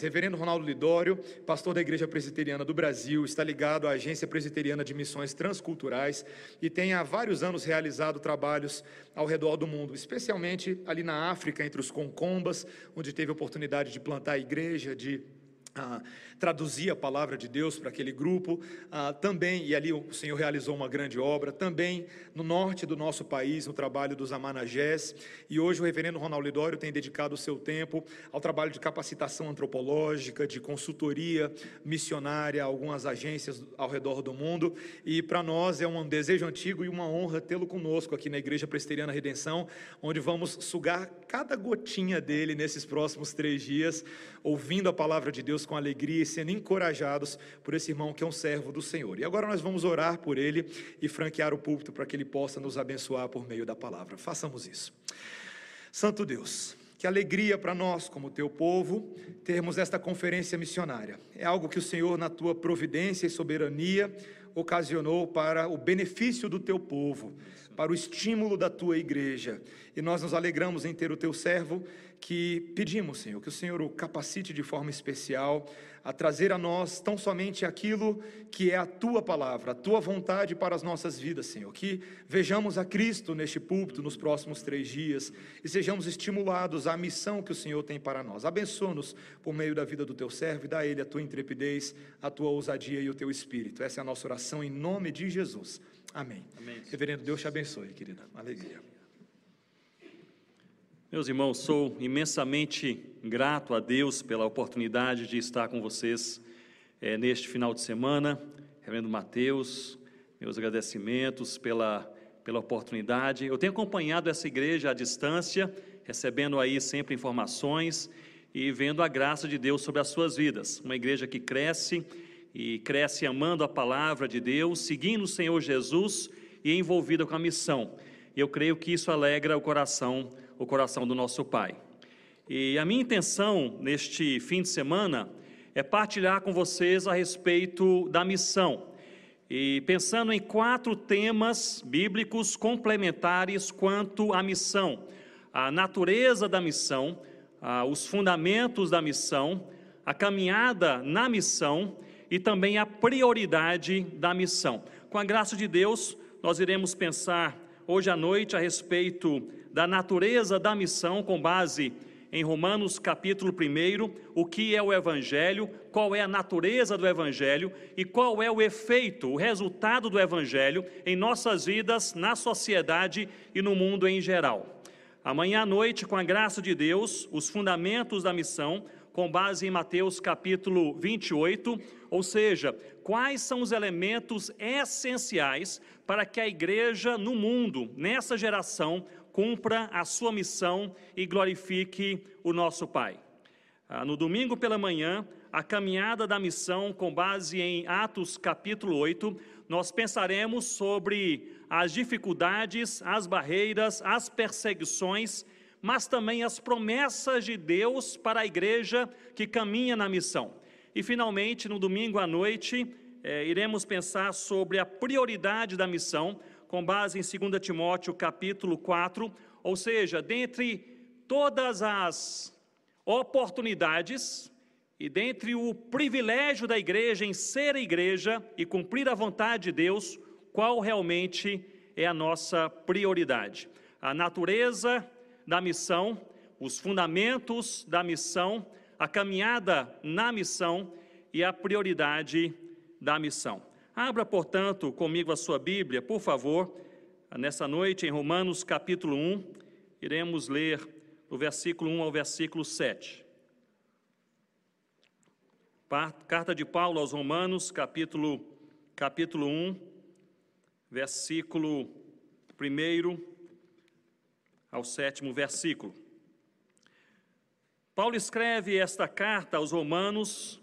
Reverendo Ronaldo Lidório, pastor da Igreja Presbiteriana do Brasil, está ligado à Agência Presbiteriana de Missões Transculturais e tem há vários anos realizado trabalhos ao redor do mundo, especialmente ali na África, entre os concombas, onde teve oportunidade de plantar a igreja, de ah, traduzir a palavra de Deus para aquele grupo, ah, também, e ali o Senhor realizou uma grande obra, também no norte do nosso país, no trabalho dos Amanagés, e hoje o reverendo Ronaldo Lidório tem dedicado o seu tempo ao trabalho de capacitação antropológica, de consultoria missionária a algumas agências ao redor do mundo, e para nós é um desejo antigo e uma honra tê-lo conosco aqui na Igreja Presteriana Redenção, onde vamos sugar cada gotinha dele nesses próximos três dias, ouvindo a palavra de Deus com alegria e sendo encorajados por esse irmão que é um servo do Senhor. E agora nós vamos orar por ele e franquear o púlpito para que ele possa nos abençoar por meio da palavra. Façamos isso. Santo Deus, que alegria para nós, como teu povo, termos esta conferência missionária. É algo que o Senhor, na tua providência e soberania, ocasionou para o benefício do teu povo, para o estímulo da tua igreja. E nós nos alegramos em ter o teu servo que pedimos, Senhor, que o Senhor o capacite de forma especial a trazer a nós tão somente aquilo que é a tua palavra, a tua vontade para as nossas vidas, Senhor. Que vejamos a Cristo neste púlpito nos próximos três dias e sejamos estimulados à missão que o Senhor tem para nós. Abençoa-nos por meio da vida do teu servo e dá a ele a tua intrepidez, a tua ousadia e o teu espírito. Essa é a nossa oração em nome de Jesus. Amém. Amém. Reverendo, Deus te abençoe, querida. Alegria. Meus irmãos, sou imensamente grato a Deus pela oportunidade de estar com vocês é, neste final de semana. Reverendo Mateus, meus agradecimentos pela, pela oportunidade. Eu tenho acompanhado essa igreja à distância, recebendo aí sempre informações e vendo a graça de Deus sobre as suas vidas. Uma igreja que cresce e cresce amando a palavra de Deus, seguindo o Senhor Jesus e envolvida com a missão. E eu creio que isso alegra o coração o coração do nosso Pai. E a minha intenção neste fim de semana é partilhar com vocês a respeito da missão. E pensando em quatro temas bíblicos complementares quanto à missão: a natureza da missão, os fundamentos da missão, a caminhada na missão e também a prioridade da missão. Com a graça de Deus, nós iremos pensar hoje à noite a respeito da natureza da missão com base em Romanos capítulo 1, o que é o Evangelho, qual é a natureza do Evangelho e qual é o efeito, o resultado do Evangelho em nossas vidas, na sociedade e no mundo em geral. Amanhã à noite, com a graça de Deus, os fundamentos da missão, com base em Mateus capítulo 28, ou seja, quais são os elementos essenciais para que a igreja no mundo, nessa geração, cumpra a sua missão e glorifique o nosso Pai. Ah, no domingo pela manhã, a caminhada da missão, com base em Atos capítulo 8, nós pensaremos sobre as dificuldades, as barreiras, as perseguições, mas também as promessas de Deus para a igreja que caminha na missão. E finalmente, no domingo à noite, eh, iremos pensar sobre a prioridade da missão, com base em 2 Timóteo capítulo 4, ou seja, dentre todas as oportunidades e dentre o privilégio da igreja em ser igreja e cumprir a vontade de Deus, qual realmente é a nossa prioridade? A natureza da missão, os fundamentos da missão, a caminhada na missão e a prioridade da missão. Abra, portanto, comigo a sua Bíblia, por favor, nessa noite em Romanos capítulo 1, iremos ler do versículo 1 ao versículo 7. Carta de Paulo aos Romanos, capítulo, capítulo 1, versículo 1 ao sétimo versículo. Paulo escreve esta carta aos Romanos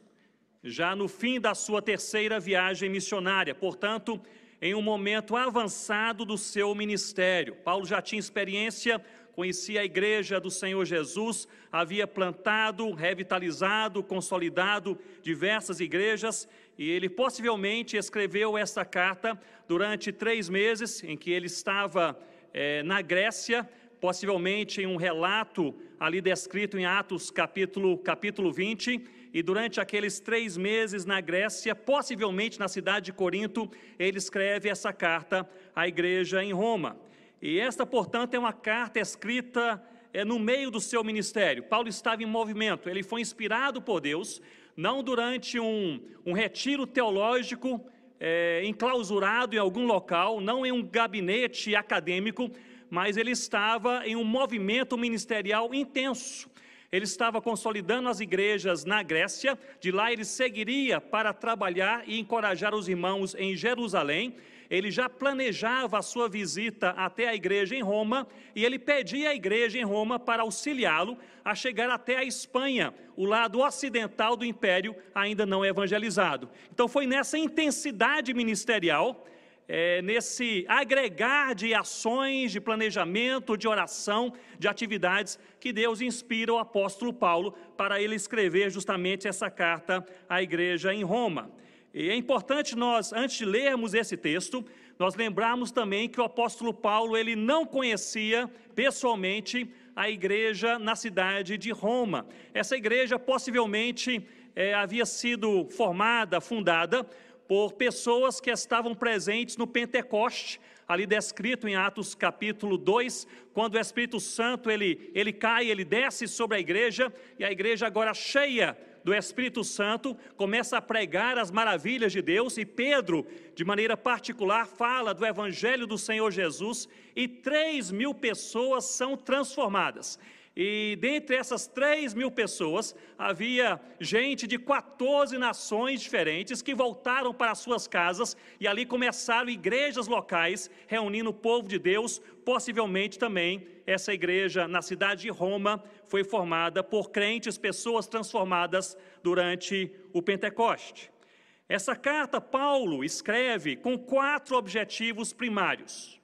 já no fim da sua terceira viagem missionária, portanto, em um momento avançado do seu ministério. Paulo já tinha experiência, conhecia a igreja do Senhor Jesus, havia plantado, revitalizado, consolidado diversas igrejas e ele possivelmente escreveu essa carta durante três meses em que ele estava é, na Grécia possivelmente em um relato ali descrito em Atos capítulo, capítulo 20, e durante aqueles três meses na Grécia, possivelmente na cidade de Corinto, ele escreve essa carta à igreja em Roma. E esta, portanto, é uma carta escrita é, no meio do seu ministério. Paulo estava em movimento, ele foi inspirado por Deus, não durante um, um retiro teológico é, enclausurado em algum local, não em um gabinete acadêmico, mas ele estava em um movimento ministerial intenso. Ele estava consolidando as igrejas na Grécia, de lá ele seguiria para trabalhar e encorajar os irmãos em Jerusalém. Ele já planejava a sua visita até a igreja em Roma e ele pedia à igreja em Roma para auxiliá-lo a chegar até a Espanha, o lado ocidental do império ainda não evangelizado. Então foi nessa intensidade ministerial é, nesse agregar de ações, de planejamento, de oração, de atividades, que Deus inspira o apóstolo Paulo para ele escrever justamente essa carta à igreja em Roma. E é importante nós, antes de lermos esse texto, nós lembrarmos também que o apóstolo Paulo ele não conhecia pessoalmente a igreja na cidade de Roma. Essa igreja possivelmente é, havia sido formada, fundada por pessoas que estavam presentes no Pentecoste, ali descrito em Atos capítulo 2, quando o Espírito Santo ele, ele cai, ele desce sobre a igreja, e a igreja agora cheia do Espírito Santo começa a pregar as maravilhas de Deus, e Pedro, de maneira particular, fala do Evangelho do Senhor Jesus, e três mil pessoas são transformadas. E dentre essas 3 mil pessoas, havia gente de 14 nações diferentes que voltaram para suas casas e ali começaram igrejas locais, reunindo o povo de Deus. Possivelmente também essa igreja na cidade de Roma foi formada por crentes, pessoas transformadas durante o Pentecoste. Essa carta, Paulo escreve com quatro objetivos primários.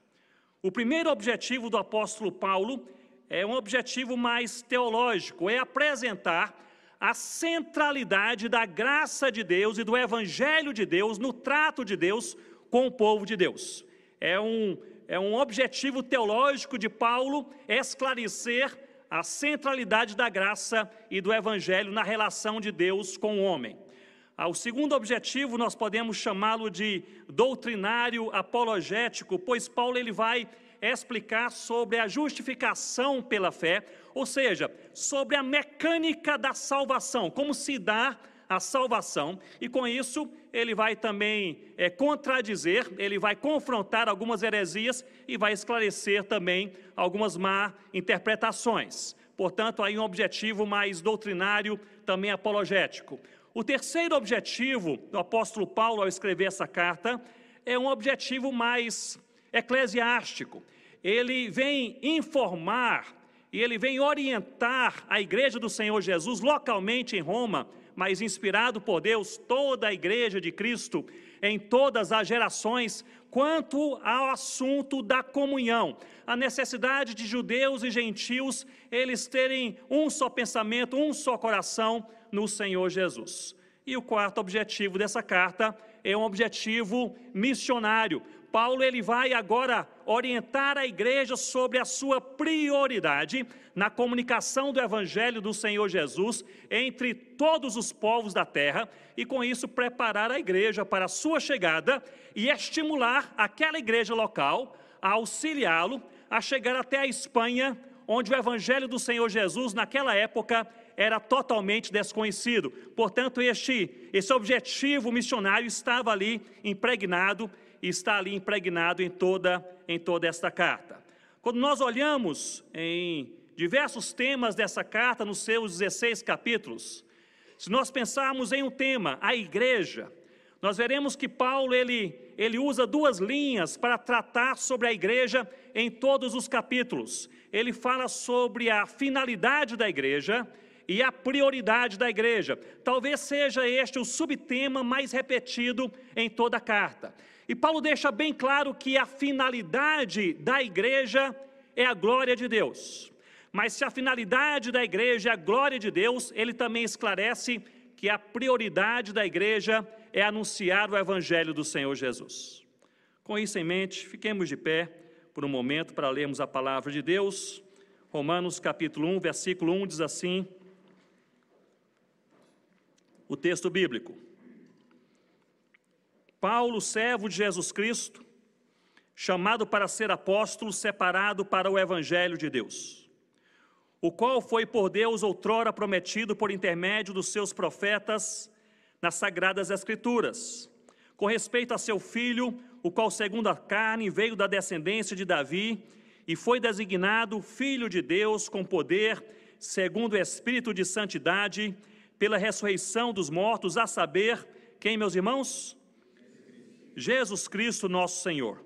O primeiro objetivo do apóstolo Paulo é um objetivo mais teológico, é apresentar a centralidade da graça de Deus e do evangelho de Deus no trato de Deus com o povo de Deus. É um, é um objetivo teológico de Paulo esclarecer a centralidade da graça e do evangelho na relação de Deus com o homem. Ah, o segundo objetivo nós podemos chamá-lo de doutrinário apologético, pois Paulo ele vai explicar sobre a justificação pela fé, ou seja, sobre a mecânica da salvação, como se dá a salvação, e com isso ele vai também é, contradizer, ele vai confrontar algumas heresias e vai esclarecer também algumas má interpretações. Portanto, aí um objetivo mais doutrinário, também apologético. O terceiro objetivo do apóstolo Paulo ao escrever essa carta é um objetivo mais eclesiástico ele vem informar e ele vem orientar a igreja do Senhor Jesus localmente em Roma, mas inspirado por Deus, toda a igreja de Cristo, em todas as gerações, quanto ao assunto da comunhão, a necessidade de judeus e gentios eles terem um só pensamento, um só coração no Senhor Jesus. E o quarto objetivo dessa carta é um objetivo missionário, Paulo ele vai agora orientar a igreja sobre a sua prioridade na comunicação do evangelho do Senhor Jesus entre todos os povos da terra e com isso preparar a igreja para a sua chegada e estimular aquela igreja local a auxiliá-lo a chegar até a Espanha, onde o evangelho do Senhor Jesus naquela época era totalmente desconhecido. Portanto, este, esse objetivo missionário estava ali impregnado e está ali impregnado em toda, em toda esta carta. Quando nós olhamos em diversos temas dessa carta, nos seus 16 capítulos, se nós pensarmos em um tema, a igreja, nós veremos que Paulo ele, ele usa duas linhas para tratar sobre a igreja em todos os capítulos. Ele fala sobre a finalidade da igreja e a prioridade da igreja. Talvez seja este o subtema mais repetido em toda a carta. E Paulo deixa bem claro que a finalidade da igreja é a glória de Deus. Mas se a finalidade da igreja é a glória de Deus, ele também esclarece que a prioridade da igreja é anunciar o evangelho do Senhor Jesus. Com isso em mente, fiquemos de pé, por um momento para lermos a palavra de Deus. Romanos capítulo 1, versículo 1 diz assim: o texto bíblico. Paulo, servo de Jesus Cristo, chamado para ser apóstolo, separado para o evangelho de Deus, o qual foi por Deus outrora prometido por intermédio dos seus profetas nas sagradas escrituras, com respeito a seu filho, o qual segundo a carne veio da descendência de Davi e foi designado filho de Deus com poder, segundo o espírito de santidade, pela ressurreição dos mortos, a saber, quem, meus irmãos? Jesus Cristo, nosso Senhor,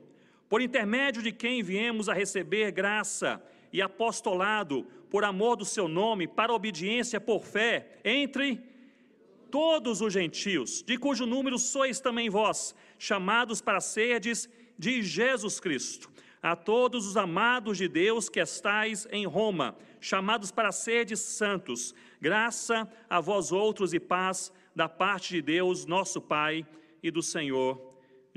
por intermédio de quem viemos a receber graça e apostolado por amor do seu nome, para obediência por fé, entre todos os gentios, de cujo número sois também vós, chamados para serdes de Jesus Cristo. A todos os amados de Deus que estais em Roma, chamados para serdes santos, graça a vós outros e paz da parte de Deus, nosso Pai, e do Senhor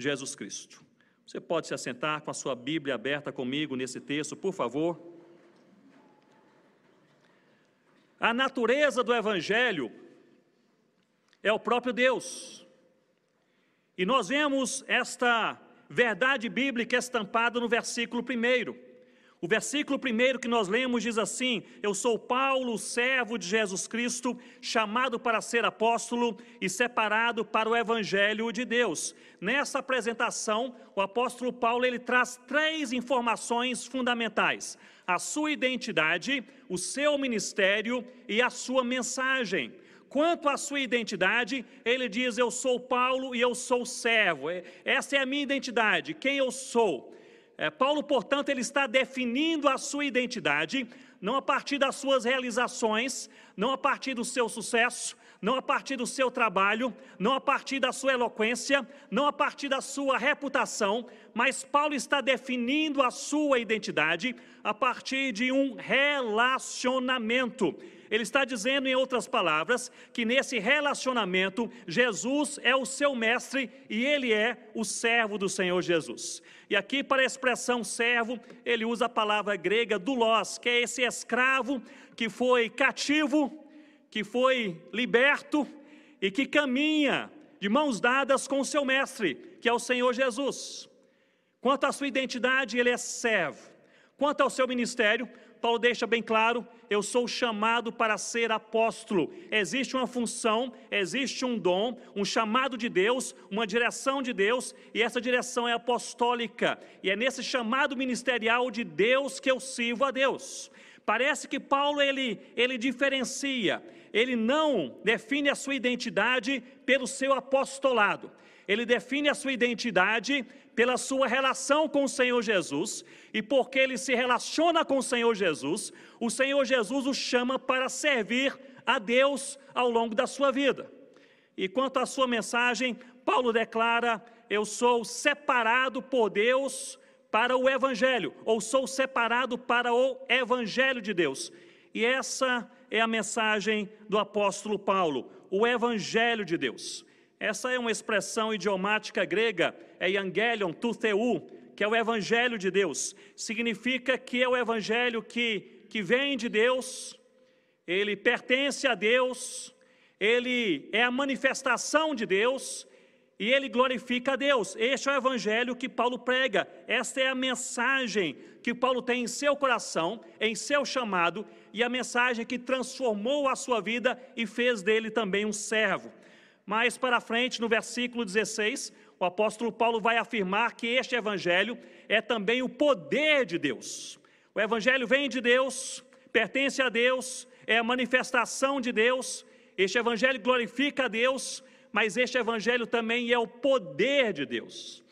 Jesus Cristo. Você pode se assentar com a sua Bíblia aberta comigo nesse texto, por favor. A natureza do Evangelho é o próprio Deus. E nós vemos esta verdade bíblica estampada no versículo 1. O versículo primeiro que nós lemos diz assim: Eu sou Paulo, servo de Jesus Cristo, chamado para ser apóstolo e separado para o evangelho de Deus. Nessa apresentação, o apóstolo Paulo ele traz três informações fundamentais: a sua identidade, o seu ministério e a sua mensagem. Quanto à sua identidade, ele diz: Eu sou Paulo e eu sou servo. Essa é a minha identidade, quem eu sou. É, Paulo, portanto, ele está definindo a sua identidade, não a partir das suas realizações, não a partir do seu sucesso, não a partir do seu trabalho, não a partir da sua eloquência, não a partir da sua reputação, mas Paulo está definindo a sua identidade a partir de um relacionamento. Ele está dizendo, em outras palavras, que nesse relacionamento, Jesus é o seu mestre e ele é o servo do Senhor Jesus. E aqui, para a expressão servo, ele usa a palavra grega doulos, que é esse escravo que foi cativo, que foi liberto e que caminha de mãos dadas com o seu mestre, que é o Senhor Jesus. Quanto à sua identidade, ele é servo. Quanto ao seu ministério, Paulo deixa bem claro: eu sou chamado para ser apóstolo. Existe uma função, existe um dom, um chamado de Deus, uma direção de Deus, e essa direção é apostólica. E é nesse chamado ministerial de Deus que eu sirvo a Deus. Parece que Paulo ele, ele diferencia, ele não define a sua identidade pelo seu apostolado, ele define a sua identidade pela sua relação com o Senhor Jesus, e porque ele se relaciona com o Senhor Jesus, o Senhor Jesus o chama para servir a Deus ao longo da sua vida. E quanto à sua mensagem, Paulo declara: Eu sou separado por Deus para o Evangelho, ou sou separado para o Evangelho de Deus. E essa é a mensagem do apóstolo Paulo, o Evangelho de Deus. Essa é uma expressão idiomática grega, é Evangelion, tutheu, que é o Evangelho de Deus. Significa que é o Evangelho que, que vem de Deus, ele pertence a Deus, ele é a manifestação de Deus e ele glorifica a Deus. Este é o Evangelho que Paulo prega, esta é a mensagem que Paulo tem em seu coração, em seu chamado, e a mensagem que transformou a sua vida e fez dele também um servo. Mais para frente, no versículo 16, o apóstolo Paulo vai afirmar que este evangelho é também o poder de Deus. O evangelho vem de Deus, pertence a Deus, é a manifestação de Deus. Este evangelho glorifica a Deus, mas este evangelho também é o poder de Deus.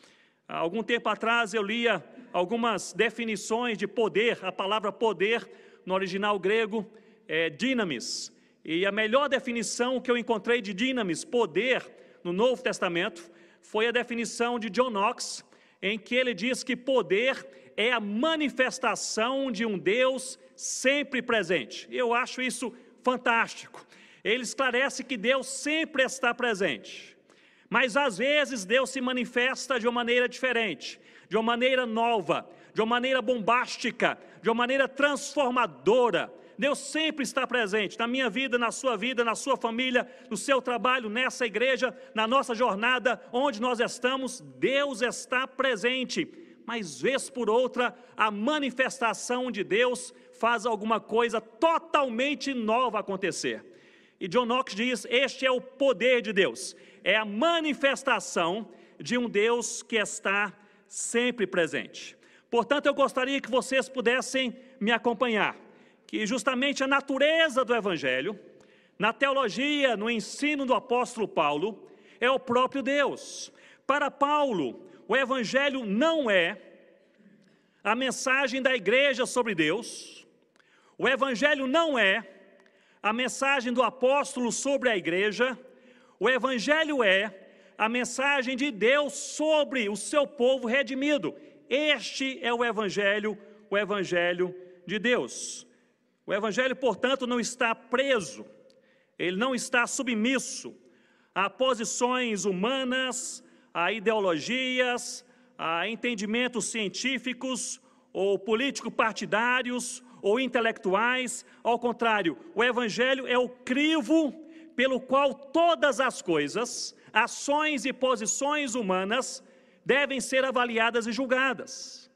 Há algum tempo atrás eu lia algumas definições de poder, a palavra poder no original grego é dinamis. E a melhor definição que eu encontrei de dinamis, poder, no Novo Testamento, foi a definição de John Knox, em que ele diz que poder é a manifestação de um Deus sempre presente. Eu acho isso fantástico. Ele esclarece que Deus sempre está presente. Mas às vezes Deus se manifesta de uma maneira diferente, de uma maneira nova, de uma maneira bombástica, de uma maneira transformadora. Deus sempre está presente na minha vida, na sua vida, na sua família, no seu trabalho, nessa igreja, na nossa jornada, onde nós estamos, Deus está presente. Mas, vez por outra, a manifestação de Deus faz alguma coisa totalmente nova acontecer. E John Knox diz: Este é o poder de Deus, é a manifestação de um Deus que está sempre presente. Portanto, eu gostaria que vocês pudessem me acompanhar, que justamente a natureza do Evangelho, na teologia, no ensino do apóstolo Paulo, é o próprio Deus. Para Paulo, o Evangelho não é a mensagem da igreja sobre Deus, o Evangelho não é a mensagem do apóstolo sobre a igreja, o Evangelho é a mensagem de Deus sobre o seu povo redimido. Este é o Evangelho, o Evangelho de Deus. O Evangelho, portanto, não está preso, ele não está submisso a posições humanas, a ideologias, a entendimentos científicos ou político-partidários ou intelectuais. Ao contrário, o Evangelho é o crivo pelo qual todas as coisas, ações e posições humanas devem ser avaliadas e julgadas.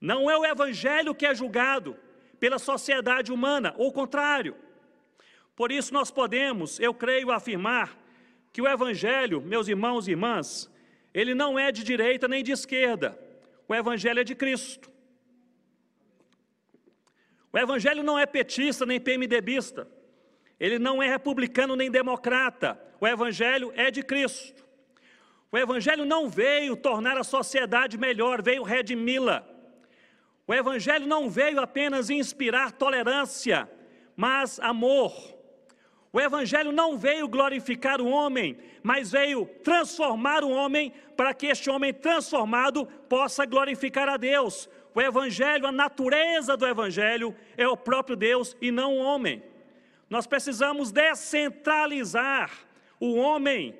Não é o Evangelho que é julgado pela sociedade humana, ou contrário. Por isso, nós podemos, eu creio, afirmar que o Evangelho, meus irmãos e irmãs, ele não é de direita nem de esquerda, o Evangelho é de Cristo. O Evangelho não é petista nem PMDBista. Ele não é republicano nem democrata. O Evangelho é de Cristo. O Evangelho não veio tornar a sociedade melhor, veio redimi-la. O Evangelho não veio apenas inspirar tolerância, mas amor. O Evangelho não veio glorificar o homem, mas veio transformar o homem para que este homem transformado possa glorificar a Deus. O Evangelho, a natureza do Evangelho é o próprio Deus e não o homem. Nós precisamos descentralizar o homem,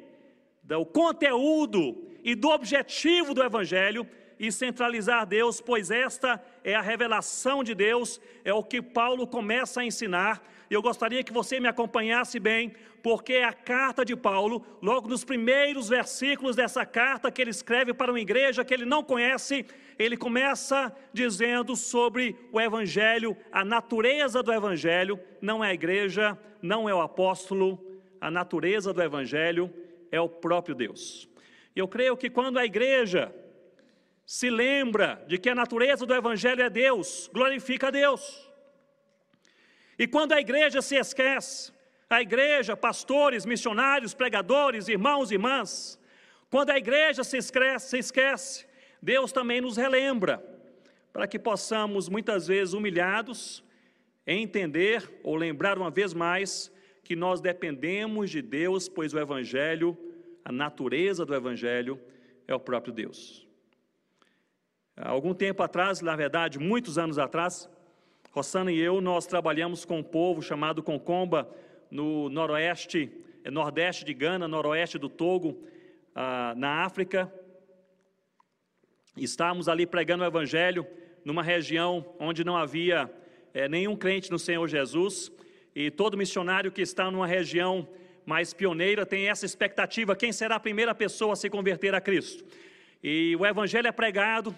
do conteúdo e do objetivo do Evangelho e centralizar Deus, pois esta é a revelação de Deus, é o que Paulo começa a ensinar. Eu gostaria que você me acompanhasse bem, porque a carta de Paulo, logo nos primeiros versículos dessa carta que ele escreve para uma igreja que ele não conhece, ele começa dizendo sobre o Evangelho, a natureza do Evangelho, não é a igreja, não é o apóstolo, a natureza do Evangelho é o próprio Deus. Eu creio que quando a igreja se lembra de que a natureza do Evangelho é Deus, glorifica a Deus. E quando a igreja se esquece, a igreja, pastores, missionários, pregadores, irmãos e irmãs, quando a igreja se esquece, se esquece Deus também nos relembra, para que possamos, muitas vezes humilhados, entender ou lembrar uma vez mais que nós dependemos de Deus, pois o Evangelho, a natureza do Evangelho, é o próprio Deus. Algum tempo atrás, na verdade, muitos anos atrás, Rossana e eu, nós trabalhamos com um povo chamado Concomba, no noroeste, nordeste de Gana, noroeste do Togo, ah, na África, Estávamos ali pregando o Evangelho numa região onde não havia é, nenhum crente no Senhor Jesus, e todo missionário que está numa região mais pioneira tem essa expectativa: quem será a primeira pessoa a se converter a Cristo? E o Evangelho é pregado,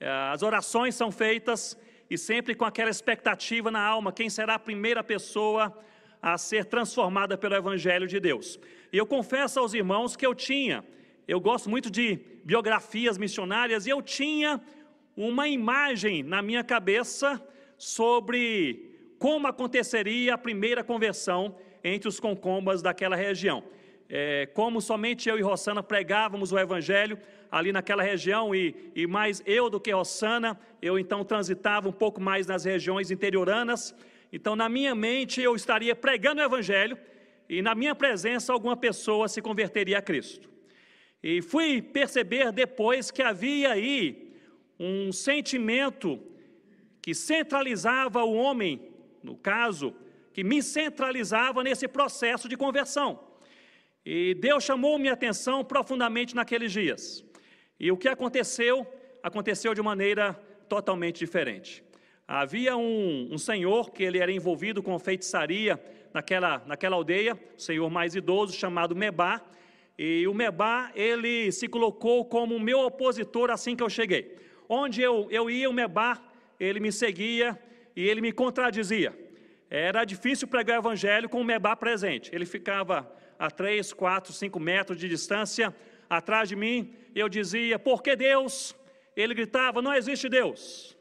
as orações são feitas, e sempre com aquela expectativa na alma: quem será a primeira pessoa a ser transformada pelo Evangelho de Deus? E eu confesso aos irmãos que eu tinha eu gosto muito de biografias missionárias e eu tinha uma imagem na minha cabeça sobre como aconteceria a primeira conversão entre os concombas daquela região. É, como somente eu e Rossana pregávamos o Evangelho ali naquela região, e, e mais eu do que Rossana, eu então transitava um pouco mais nas regiões interioranas. Então, na minha mente, eu estaria pregando o Evangelho, e na minha presença, alguma pessoa se converteria a Cristo. E fui perceber depois que havia aí um sentimento que centralizava o homem, no caso, que me centralizava nesse processo de conversão. E Deus chamou minha atenção profundamente naqueles dias. E o que aconteceu, aconteceu de maneira totalmente diferente. Havia um, um senhor que ele era envolvido com feitiçaria naquela, naquela aldeia, um senhor mais idoso chamado Mebá, e o Mebá, ele se colocou como meu opositor assim que eu cheguei. Onde eu, eu ia, o Mebá, ele me seguia e ele me contradizia. Era difícil pregar o evangelho com o Mebá presente. Ele ficava a 3, 4, 5 metros de distância atrás de mim. Eu dizia, por que Deus? Ele gritava, não existe Deus.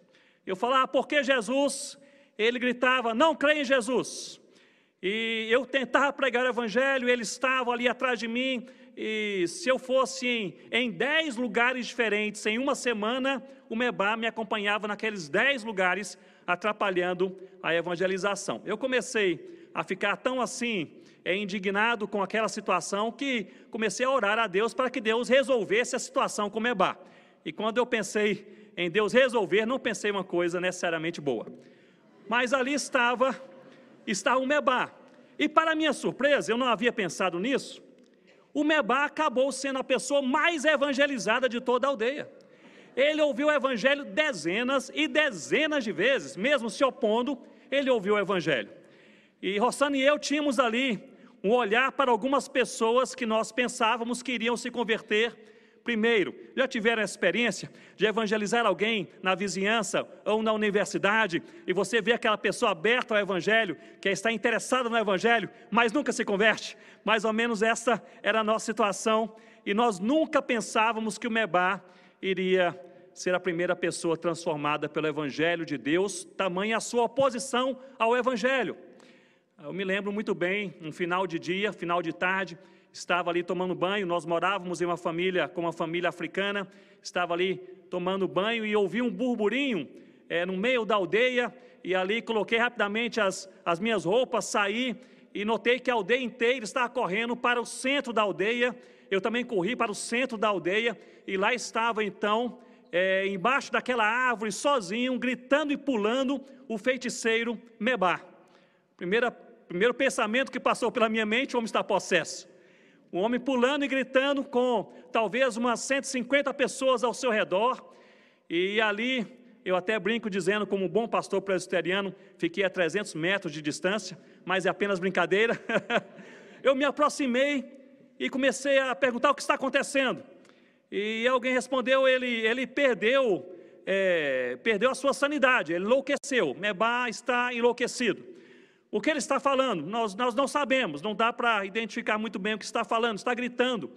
Eu falava, por que Jesus? Ele gritava, não creia em Jesus. E eu tentava pregar o evangelho, ele estava ali atrás de mim, e se eu fosse em, em dez lugares diferentes em uma semana, o Mebá me acompanhava naqueles dez lugares, atrapalhando a evangelização. Eu comecei a ficar tão assim, é, indignado com aquela situação, que comecei a orar a Deus para que Deus resolvesse a situação com Mebá. E quando eu pensei em Deus resolver, não pensei uma coisa necessariamente boa. Mas ali estava, estava o Mebá. E para minha surpresa, eu não havia pensado nisso, o Mebá acabou sendo a pessoa mais evangelizada de toda a aldeia. Ele ouviu o evangelho dezenas e dezenas de vezes, mesmo se opondo, ele ouviu o evangelho. E Rossana e eu tínhamos ali um olhar para algumas pessoas que nós pensávamos que iriam se converter Primeiro, já tiveram a experiência de evangelizar alguém na vizinhança ou na universidade e você vê aquela pessoa aberta ao Evangelho, que está interessada no Evangelho, mas nunca se converte? Mais ou menos essa era a nossa situação e nós nunca pensávamos que o Mebá iria ser a primeira pessoa transformada pelo Evangelho de Deus, tamanha a sua oposição ao Evangelho. Eu me lembro muito bem, um final de dia, final de tarde, estava ali tomando banho, nós morávamos em uma família, com uma família africana, estava ali tomando banho e ouvi um burburinho é, no meio da aldeia, e ali coloquei rapidamente as, as minhas roupas, saí e notei que a aldeia inteira estava correndo para o centro da aldeia, eu também corri para o centro da aldeia, e lá estava então, é, embaixo daquela árvore, sozinho, gritando e pulando, o feiticeiro Mebá. Primeira, primeiro pensamento que passou pela minha mente, o homem está possesso. Um homem pulando e gritando com talvez umas 150 pessoas ao seu redor. E ali, eu até brinco dizendo, como bom pastor presbiteriano, fiquei a 300 metros de distância, mas é apenas brincadeira. eu me aproximei e comecei a perguntar o que está acontecendo. E alguém respondeu, ele, ele perdeu, é, perdeu a sua sanidade, ele enlouqueceu. Mebá está enlouquecido. O que ele está falando? Nós, nós não sabemos, não dá para identificar muito bem o que está falando, está gritando.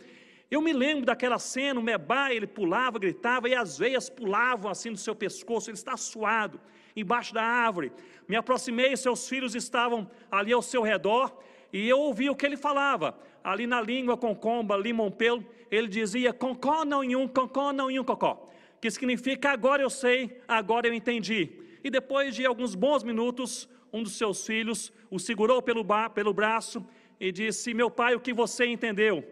Eu me lembro daquela cena, o Mebá, ele pulava, gritava, e as veias pulavam assim no seu pescoço, ele está suado, embaixo da árvore. Me aproximei, seus filhos estavam ali ao seu redor, e eu ouvi o que ele falava. Ali na língua concomba, limompelo, ele dizia, concó não um, concó não um cocó. Que significa, agora eu sei, agora eu entendi. E depois de alguns bons minutos, um dos seus filhos o segurou pelo, pelo braço e disse: Meu pai, o que você entendeu?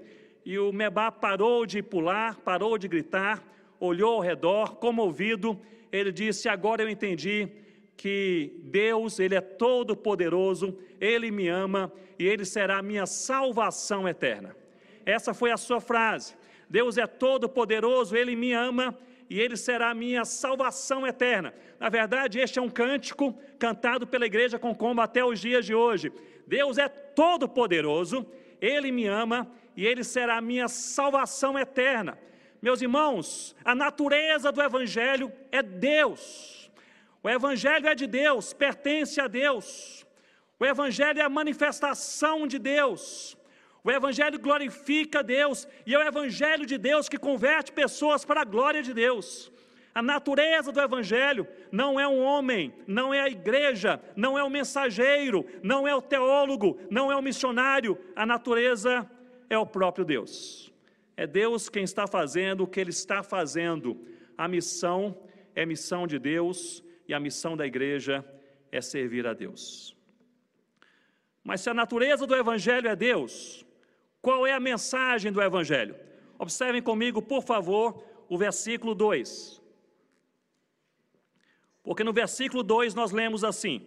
E o Mebá parou de pular, parou de gritar, olhou ao redor, comovido. Ele disse: Agora eu entendi que Deus, Ele é todo poderoso, Ele me ama e Ele será a minha salvação eterna. Essa foi a sua frase. Deus é todo poderoso, Ele me ama e ele será a minha salvação eterna. Na verdade, este é um cântico cantado pela igreja com combo até os dias de hoje. Deus é todo poderoso, ele me ama e ele será a minha salvação eterna. Meus irmãos, a natureza do evangelho é Deus. O evangelho é de Deus, pertence a Deus. O evangelho é a manifestação de Deus. O Evangelho glorifica Deus e é o Evangelho de Deus que converte pessoas para a glória de Deus. A natureza do Evangelho não é um homem, não é a igreja, não é o mensageiro, não é o teólogo, não é o missionário. A natureza é o próprio Deus. É Deus quem está fazendo o que Ele está fazendo. A missão é missão de Deus e a missão da igreja é servir a Deus. Mas se a natureza do Evangelho é Deus, qual é a mensagem do Evangelho? Observem comigo, por favor, o versículo 2. Porque no versículo 2 nós lemos assim: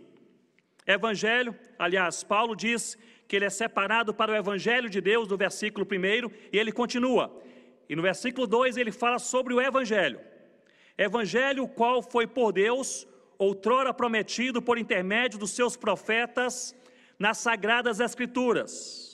Evangelho, aliás, Paulo diz que ele é separado para o Evangelho de Deus, no versículo 1, e ele continua. E no versículo 2 ele fala sobre o Evangelho. Evangelho qual foi por Deus, outrora prometido por intermédio dos seus profetas nas sagradas Escrituras.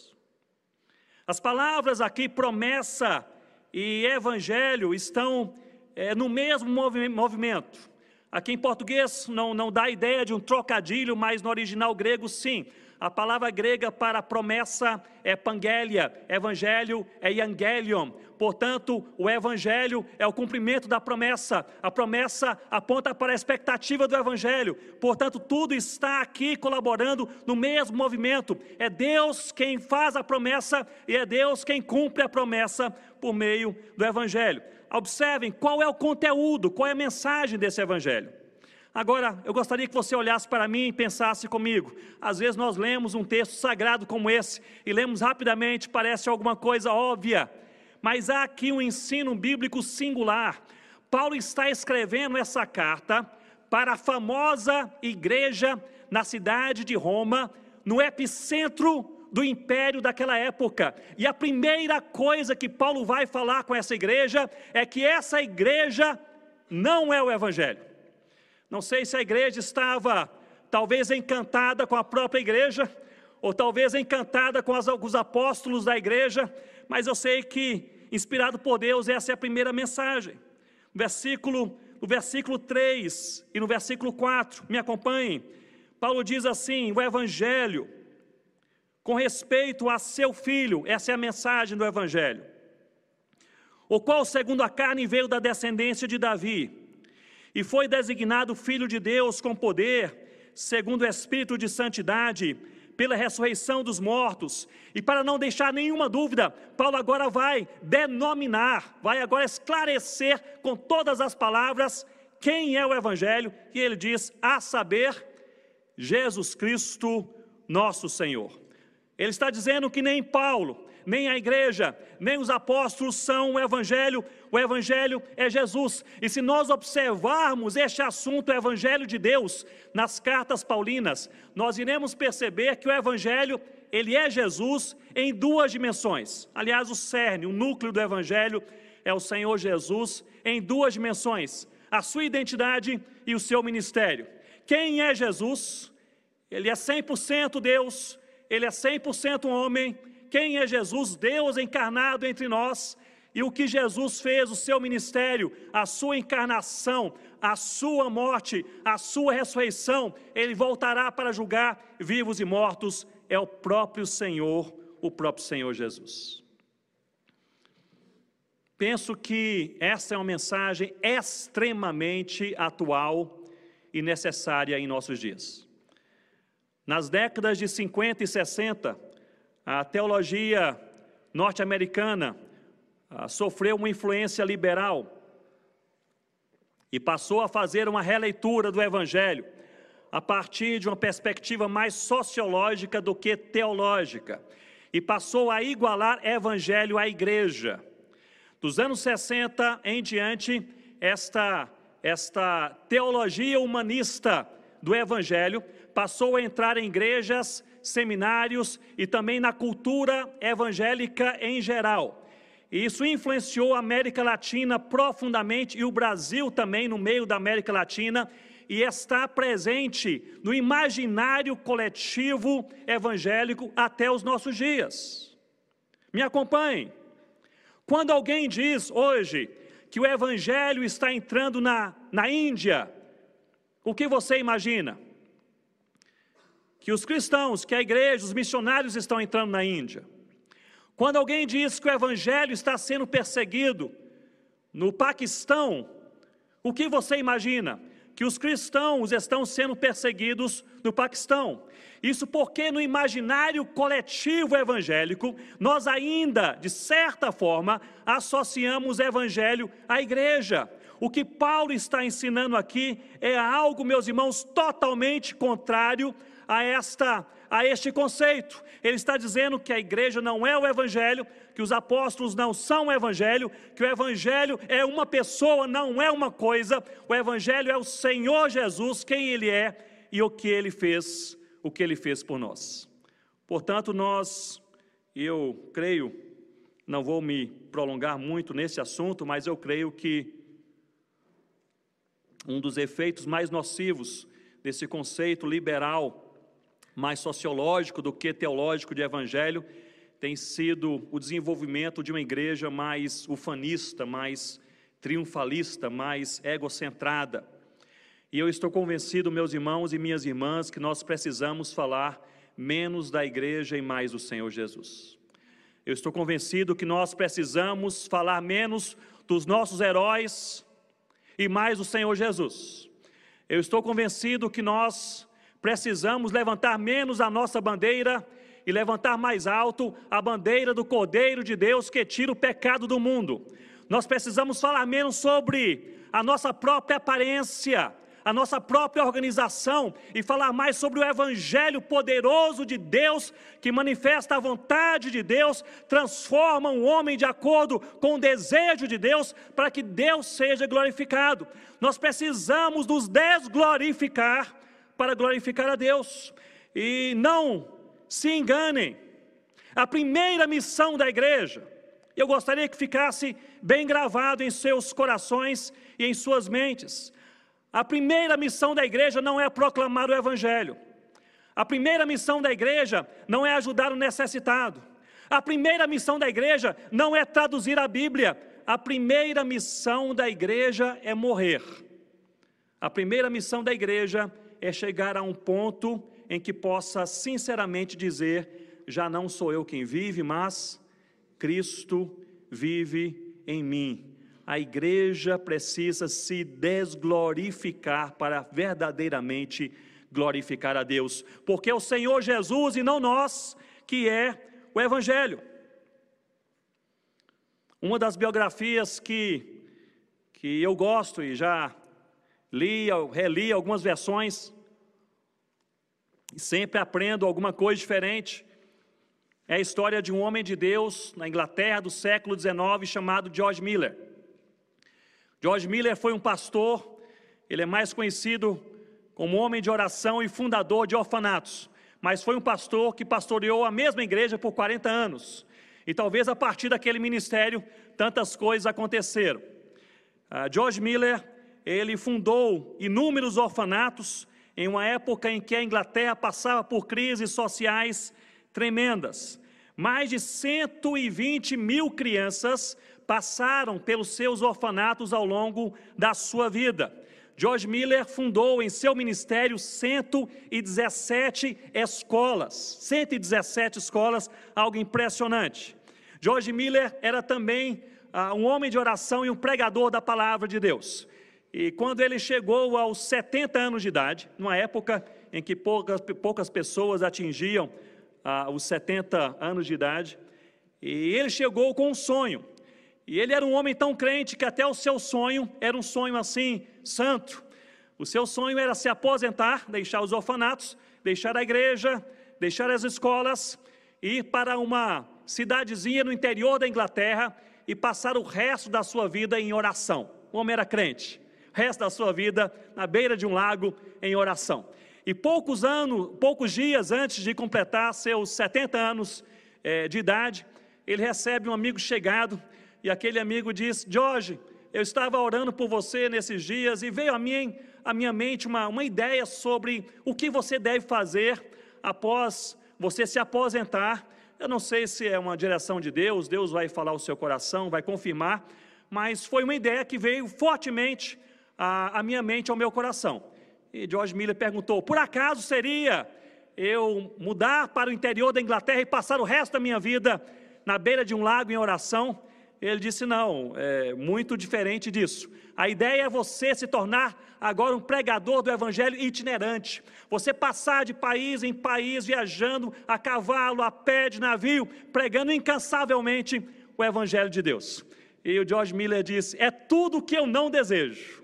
As palavras aqui, promessa e evangelho, estão é, no mesmo movimento. Aqui em português não, não dá ideia de um trocadilho, mas no original grego sim. A palavra grega para promessa é pangelia, evangelho é evangelion. Portanto, o evangelho é o cumprimento da promessa. A promessa aponta para a expectativa do evangelho. Portanto, tudo está aqui colaborando no mesmo movimento. É Deus quem faz a promessa e é Deus quem cumpre a promessa por meio do evangelho. Observem qual é o conteúdo, qual é a mensagem desse evangelho. Agora, eu gostaria que você olhasse para mim e pensasse comigo. Às vezes nós lemos um texto sagrado como esse e lemos rapidamente, parece alguma coisa óbvia, mas há aqui um ensino bíblico singular. Paulo está escrevendo essa carta para a famosa igreja na cidade de Roma, no epicentro do império daquela época. E a primeira coisa que Paulo vai falar com essa igreja é que essa igreja não é o evangelho. Não sei se a igreja estava talvez encantada com a própria igreja, ou talvez encantada com, as, apóstolos da igreja, mas eu sei que, inspirado por Deus, essa é a primeira mensagem. Versículo, no versículo 3 e no versículo 4, me acompanhem. Paulo diz assim: o Evangelho, com respeito a seu filho, essa é a mensagem do Evangelho, o qual, segundo a carne, veio da descendência de Davi e foi designado Filho de Deus com poder, segundo o Espírito de Santidade, pela ressurreição dos mortos. E para não deixar nenhuma dúvida, Paulo agora vai denominar, vai agora esclarecer com todas as palavras quem é o Evangelho, e ele diz: a saber, Jesus Cristo, nosso Senhor. Ele está dizendo que nem Paulo, nem a igreja, nem os apóstolos são o Evangelho, o Evangelho é Jesus. E se nós observarmos este assunto, o Evangelho de Deus, nas cartas paulinas, nós iremos perceber que o Evangelho, ele é Jesus em duas dimensões. Aliás, o cerne, o núcleo do Evangelho é o Senhor Jesus em duas dimensões: a sua identidade e o seu ministério. Quem é Jesus? Ele é 100% Deus, ele é 100% homem, quem é Jesus, Deus encarnado entre nós, e o que Jesus fez, o seu ministério, a sua encarnação, a sua morte, a sua ressurreição, ele voltará para julgar vivos e mortos, é o próprio Senhor, o próprio Senhor Jesus. Penso que essa é uma mensagem extremamente atual e necessária em nossos dias. Nas décadas de 50 e 60, a teologia norte-americana ah, sofreu uma influência liberal e passou a fazer uma releitura do Evangelho a partir de uma perspectiva mais sociológica do que teológica e passou a igualar Evangelho à igreja. Dos anos 60 em diante, esta, esta teologia humanista do Evangelho passou a entrar em igrejas seminários e também na cultura evangélica em geral. E isso influenciou a América Latina profundamente e o Brasil também, no meio da América Latina, e está presente no imaginário coletivo evangélico até os nossos dias. Me acompanhem. Quando alguém diz hoje que o evangelho está entrando na, na Índia, o que você imagina? Que os cristãos, que a igreja, os missionários estão entrando na Índia. Quando alguém diz que o evangelho está sendo perseguido no Paquistão, o que você imagina? Que os cristãos estão sendo perseguidos no Paquistão. Isso porque no imaginário coletivo evangélico, nós ainda, de certa forma, associamos evangelho à igreja. O que Paulo está ensinando aqui é algo, meus irmãos, totalmente contrário a, esta, a este conceito. Ele está dizendo que a igreja não é o evangelho, que os apóstolos não são o evangelho, que o evangelho é uma pessoa, não é uma coisa. O evangelho é o Senhor Jesus, quem ele é e o que ele fez, o que ele fez por nós. Portanto, nós, eu creio, não vou me prolongar muito nesse assunto, mas eu creio que um dos efeitos mais nocivos desse conceito liberal, mais sociológico do que teológico de evangelho, tem sido o desenvolvimento de uma igreja mais ufanista, mais triunfalista, mais egocentrada. E eu estou convencido, meus irmãos e minhas irmãs, que nós precisamos falar menos da igreja e mais do Senhor Jesus. Eu estou convencido que nós precisamos falar menos dos nossos heróis e mais do Senhor Jesus. Eu estou convencido que nós precisamos levantar menos a nossa bandeira e levantar mais alto a bandeira do Cordeiro de Deus que tira o pecado do mundo. Nós precisamos falar menos sobre a nossa própria aparência, a nossa própria organização e falar mais sobre o Evangelho poderoso de Deus, que manifesta a vontade de Deus, transforma um homem de acordo com o desejo de Deus, para que Deus seja glorificado. Nós precisamos nos desglorificar para glorificar a Deus. E não se enganem. A primeira missão da igreja, eu gostaria que ficasse bem gravado em seus corações e em suas mentes. A primeira missão da igreja não é proclamar o Evangelho. A primeira missão da igreja não é ajudar o necessitado. A primeira missão da igreja não é traduzir a Bíblia. A primeira missão da igreja é morrer. A primeira missão da igreja é chegar a um ponto em que possa sinceramente dizer: já não sou eu quem vive, mas Cristo vive em mim a igreja precisa se desglorificar para verdadeiramente glorificar a Deus, porque é o Senhor Jesus e não nós que é o Evangelho. Uma das biografias que, que eu gosto e já li, reli algumas versões, e sempre aprendo alguma coisa diferente, é a história de um homem de Deus na Inglaterra do século XIX chamado George Miller. George Miller foi um pastor, ele é mais conhecido como homem de oração e fundador de orfanatos, mas foi um pastor que pastoreou a mesma igreja por 40 anos. E talvez a partir daquele ministério tantas coisas aconteceram. Uh, George Miller, ele fundou inúmeros orfanatos em uma época em que a Inglaterra passava por crises sociais tremendas. Mais de 120 mil crianças passaram pelos seus orfanatos ao longo da sua vida. George Miller fundou em seu ministério 117 escolas, 117 escolas, algo impressionante. George Miller era também ah, um homem de oração e um pregador da palavra de Deus. E quando ele chegou aos 70 anos de idade, numa época em que poucas, poucas pessoas atingiam ah, os 70 anos de idade, e ele chegou com um sonho. E ele era um homem tão crente que até o seu sonho era um sonho assim, santo. O seu sonho era se aposentar, deixar os orfanatos, deixar a igreja, deixar as escolas, ir para uma cidadezinha no interior da Inglaterra e passar o resto da sua vida em oração. O homem era crente, resto da sua vida na beira de um lago em oração. E poucos anos, poucos dias antes de completar seus 70 anos eh, de idade, ele recebe um amigo chegado e aquele amigo diz: Jorge, eu estava orando por você nesses dias e veio a mim, a minha mente uma, uma ideia sobre o que você deve fazer após você se aposentar. Eu não sei se é uma direção de Deus, Deus vai falar o seu coração, vai confirmar, mas foi uma ideia que veio fortemente à minha mente, ao meu coração. E George Miller perguntou: por acaso seria eu mudar para o interior da Inglaterra e passar o resto da minha vida na beira de um lago em oração? Ele disse: não, é muito diferente disso. A ideia é você se tornar agora um pregador do evangelho itinerante. Você passar de país em país, viajando a cavalo, a pé, de navio, pregando incansavelmente o evangelho de Deus. E o George Miller disse: é tudo o que eu não desejo.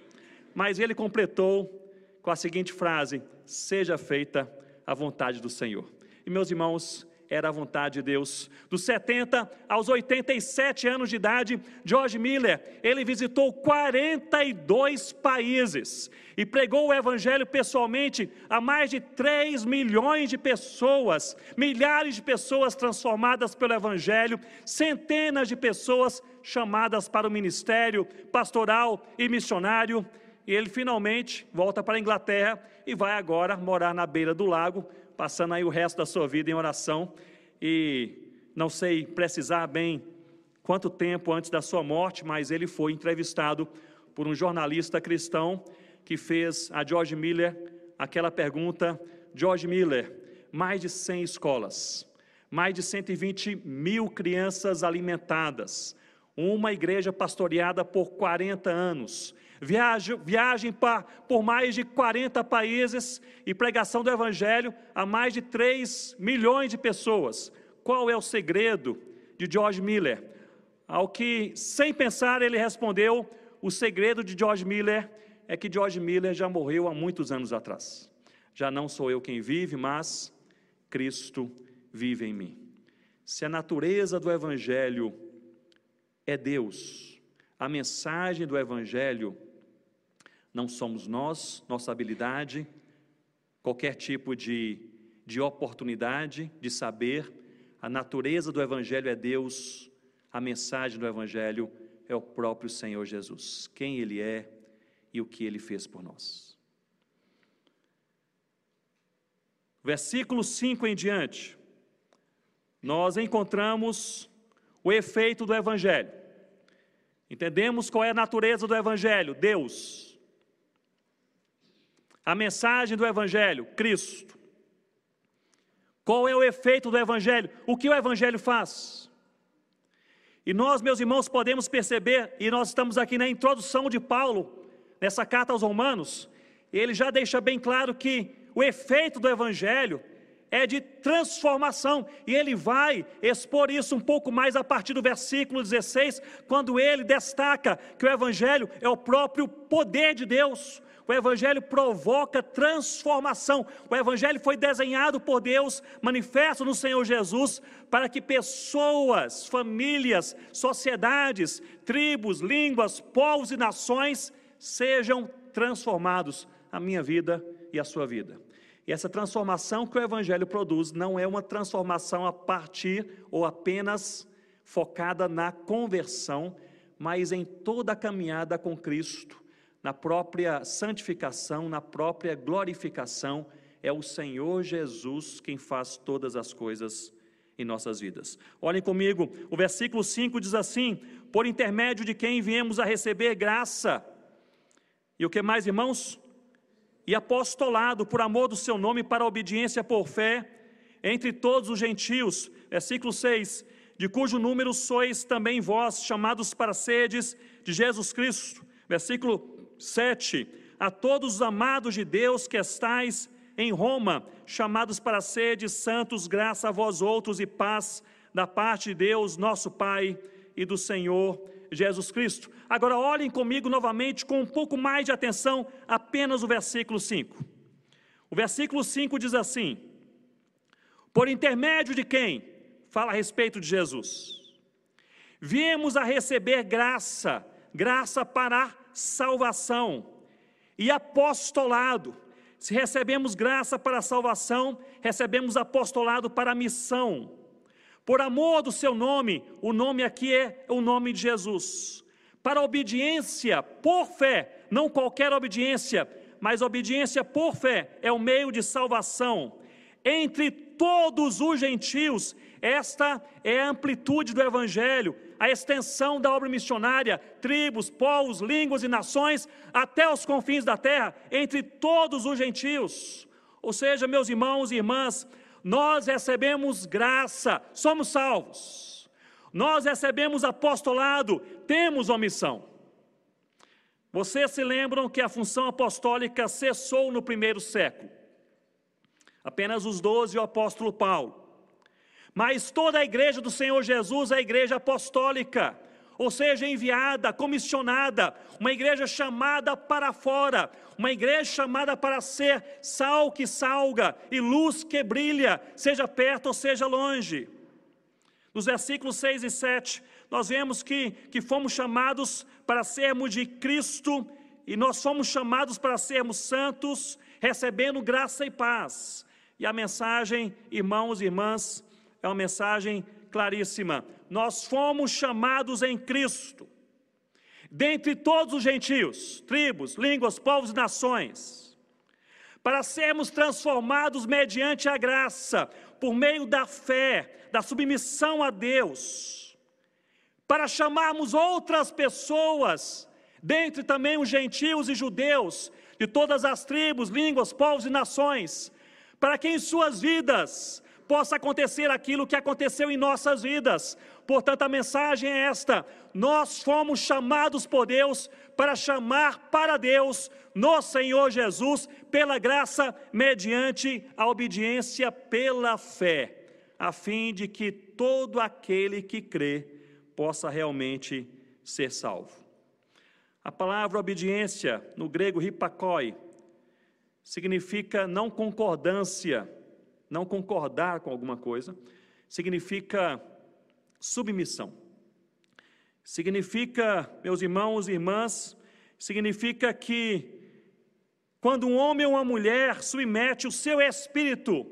Mas ele completou com a seguinte frase: seja feita a vontade do Senhor. E meus irmãos, era a vontade de Deus. Dos 70 aos 87 anos de idade, George Miller, ele visitou 42 países e pregou o evangelho pessoalmente a mais de 3 milhões de pessoas, milhares de pessoas transformadas pelo evangelho, centenas de pessoas chamadas para o ministério pastoral e missionário. E ele finalmente volta para a Inglaterra e vai agora morar na beira do lago, passando aí o resto da sua vida em oração. E não sei precisar bem quanto tempo antes da sua morte, mas ele foi entrevistado por um jornalista cristão que fez a George Miller aquela pergunta: George Miller, mais de 100 escolas, mais de 120 mil crianças alimentadas, uma igreja pastoreada por 40 anos, viagem, viagem para, por mais de 40 países e pregação do Evangelho a mais de 3 milhões de pessoas. Qual é o segredo de George Miller? Ao que, sem pensar, ele respondeu: o segredo de George Miller é que George Miller já morreu há muitos anos atrás. Já não sou eu quem vive, mas Cristo vive em mim. Se a natureza do Evangelho é Deus, a mensagem do Evangelho não somos nós, nossa habilidade, qualquer tipo de, de oportunidade de saber, a natureza do Evangelho é Deus, a mensagem do Evangelho é o próprio Senhor Jesus, quem Ele é e o que Ele fez por nós. Versículo 5 em diante, nós encontramos o efeito do Evangelho. Entendemos qual é a natureza do Evangelho? Deus. A mensagem do Evangelho? Cristo. Qual é o efeito do Evangelho? O que o Evangelho faz? E nós, meus irmãos, podemos perceber, e nós estamos aqui na introdução de Paulo, nessa carta aos Romanos, ele já deixa bem claro que o efeito do Evangelho é de transformação, e ele vai expor isso um pouco mais a partir do versículo 16, quando ele destaca que o Evangelho é o próprio poder de Deus. O Evangelho provoca transformação. O Evangelho foi desenhado por Deus, manifesto no Senhor Jesus, para que pessoas, famílias, sociedades, tribos, línguas, povos e nações sejam transformados. A minha vida e a sua vida. E essa transformação que o Evangelho produz não é uma transformação a partir ou apenas focada na conversão, mas em toda a caminhada com Cristo, na própria santificação, na própria glorificação. É o Senhor Jesus quem faz todas as coisas em nossas vidas. Olhem comigo, o versículo 5 diz assim: Por intermédio de quem viemos a receber graça. E o que mais, irmãos? e apostolado por amor do seu nome para a obediência por fé entre todos os gentios. Versículo 6: De cujo número sois também vós, chamados para sedes de Jesus Cristo. Versículo 7: A todos os amados de Deus que estais em Roma, chamados para sedes santos, graça a vós outros e paz da parte de Deus, nosso Pai e do Senhor Jesus Cristo. Agora olhem comigo novamente com um pouco mais de atenção, apenas o versículo 5. O versículo 5 diz assim: Por intermédio de quem? Fala a respeito de Jesus. Viemos a receber graça, graça para salvação e apostolado. Se recebemos graça para a salvação, recebemos apostolado para a missão por amor do seu nome, o nome aqui é o nome de Jesus. Para obediência por fé, não qualquer obediência, mas obediência por fé é o meio de salvação. Entre todos os gentios, esta é a amplitude do Evangelho, a extensão da obra missionária, tribos, povos, línguas e nações, até os confins da terra, entre todos os gentios. Ou seja, meus irmãos e irmãs, nós recebemos graça, somos salvos. Nós recebemos apostolado, temos uma missão. Vocês se lembram que a função apostólica cessou no primeiro século. Apenas os doze e o apóstolo Paulo. Mas toda a igreja do Senhor Jesus é a igreja apostólica ou seja, enviada, comissionada, uma igreja chamada para fora, uma igreja chamada para ser sal que salga e luz que brilha, seja perto ou seja longe. Nos versículos 6 e 7, nós vemos que, que fomos chamados para sermos de Cristo e nós fomos chamados para sermos santos, recebendo graça e paz. E a mensagem, irmãos e irmãs, é uma mensagem claríssima. Nós fomos chamados em Cristo. dentre todos os gentios, tribos, línguas, povos e nações, para sermos transformados mediante a graça, por meio da fé, da submissão a Deus, para chamarmos outras pessoas, dentre também os gentios e judeus, de todas as tribos, línguas, povos e nações, para que em suas vidas possa acontecer aquilo que aconteceu em nossas vidas. Portanto, a mensagem é esta: nós fomos chamados por Deus para chamar para Deus no Senhor Jesus, pela graça, mediante a obediência pela fé, a fim de que todo aquele que crê possa realmente ser salvo. A palavra obediência, no grego hipakoi, significa não concordância, não concordar com alguma coisa, significa submissão. Significa, meus irmãos e irmãs, significa que quando um homem ou uma mulher submete o seu espírito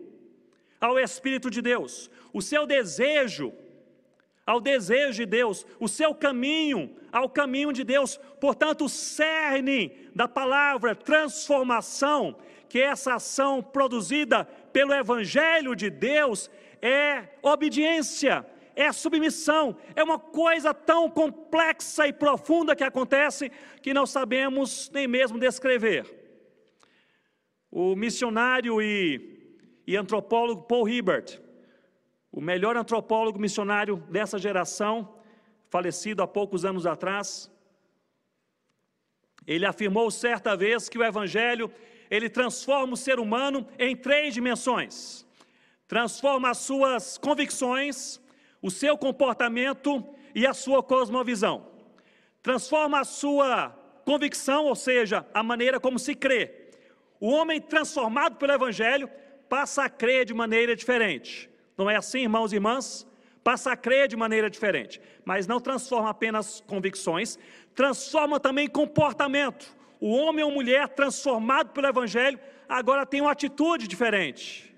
ao espírito de Deus, o seu desejo ao desejo de Deus, o seu caminho ao caminho de Deus. Portanto, o cerne da palavra transformação, que é essa ação produzida pelo Evangelho de Deus, é obediência, é submissão, é uma coisa tão complexa e profunda que acontece que não sabemos nem mesmo descrever. O missionário e, e antropólogo Paul Hibbert, o melhor antropólogo missionário dessa geração, falecido há poucos anos atrás, ele afirmou certa vez que o evangelho, ele transforma o ser humano em três dimensões. Transforma as suas convicções, o seu comportamento e a sua cosmovisão. Transforma a sua convicção, ou seja, a maneira como se crê. O homem transformado pelo evangelho passa a crer de maneira diferente. Não é assim, irmãos e irmãs? Passa a crer de maneira diferente, mas não transforma apenas convicções, transforma também comportamento. O homem ou mulher transformado pelo Evangelho agora tem uma atitude diferente.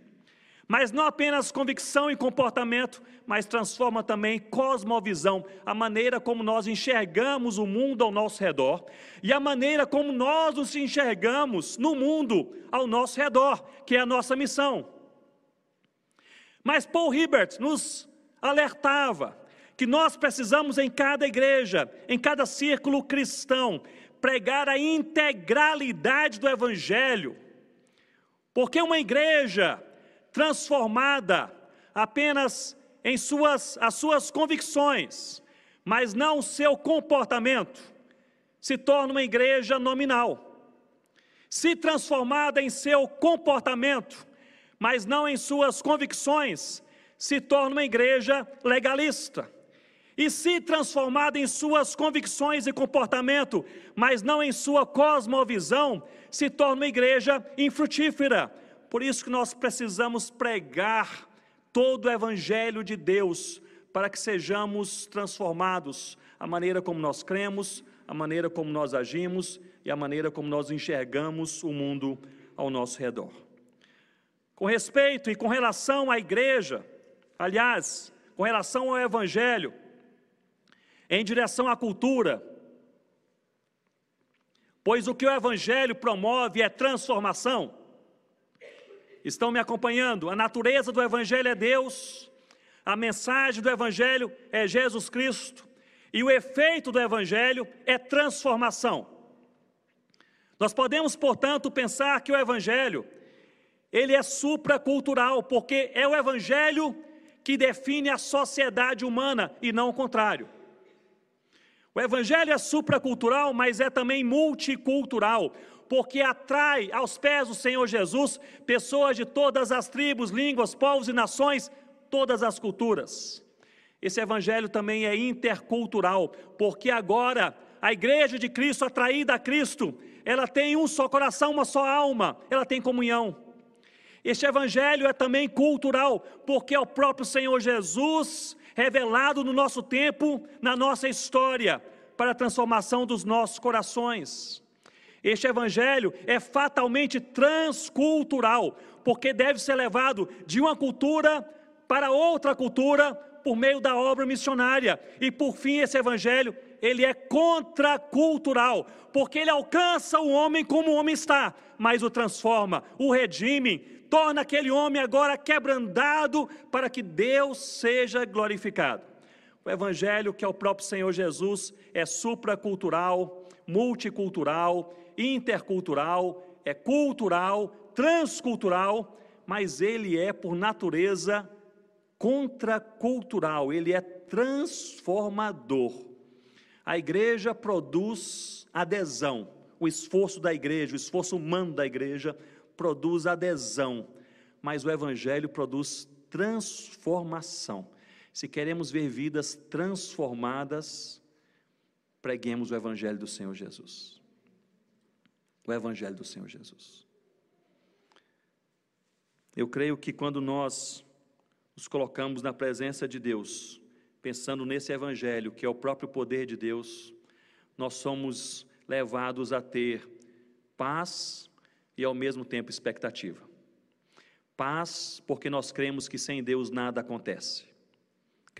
Mas não apenas convicção e comportamento, mas transforma também cosmovisão, a maneira como nós enxergamos o mundo ao nosso redor e a maneira como nós nos enxergamos no mundo ao nosso redor, que é a nossa missão. Mas Paul Hibbert nos alertava que nós precisamos em cada igreja, em cada círculo cristão, pregar a integralidade do Evangelho. Porque uma igreja transformada apenas em suas, as suas convicções, mas não o seu comportamento, se torna uma igreja nominal. Se transformada em seu comportamento, mas não em suas convicções, se torna uma igreja legalista. E se transformada em suas convicções e comportamento, mas não em sua cosmovisão, se torna uma igreja infrutífera. Por isso que nós precisamos pregar todo o evangelho de Deus para que sejamos transformados a maneira como nós cremos, a maneira como nós agimos e a maneira como nós enxergamos o mundo ao nosso redor com respeito e com relação à igreja, aliás, com relação ao evangelho, em direção à cultura, pois o que o evangelho promove é transformação. Estão me acompanhando? A natureza do evangelho é Deus, a mensagem do evangelho é Jesus Cristo, e o efeito do evangelho é transformação. Nós podemos, portanto, pensar que o evangelho ele é supracultural, porque é o evangelho que define a sociedade humana e não o contrário. O evangelho é supracultural, mas é também multicultural, porque atrai aos pés do Senhor Jesus pessoas de todas as tribos, línguas, povos e nações, todas as culturas. Esse evangelho também é intercultural, porque agora a igreja de Cristo, atraída a Cristo, ela tem um só coração, uma só alma, ela tem comunhão. Este evangelho é também cultural, porque é o próprio Senhor Jesus revelado no nosso tempo, na nossa história, para a transformação dos nossos corações. Este evangelho é fatalmente transcultural, porque deve ser levado de uma cultura para outra cultura por meio da obra missionária. E por fim, esse evangelho, ele é contracultural, porque ele alcança o homem como o homem está, mas o transforma, o redime, torna aquele homem agora quebrantado para que Deus seja glorificado. O evangelho que é o próprio Senhor Jesus é supracultural, multicultural, intercultural, é cultural, transcultural, mas ele é por natureza contracultural, ele é transformador. A igreja produz adesão, o esforço da igreja, o esforço humano da igreja produz adesão, mas o evangelho produz transformação. Se queremos ver vidas transformadas, preguemos o evangelho do Senhor Jesus. O evangelho do Senhor Jesus. Eu creio que quando nós nos colocamos na presença de Deus, pensando nesse Evangelho, que é o próprio poder de Deus, nós somos levados a ter paz e ao mesmo tempo expectativa. Paz, porque nós cremos que sem Deus nada acontece.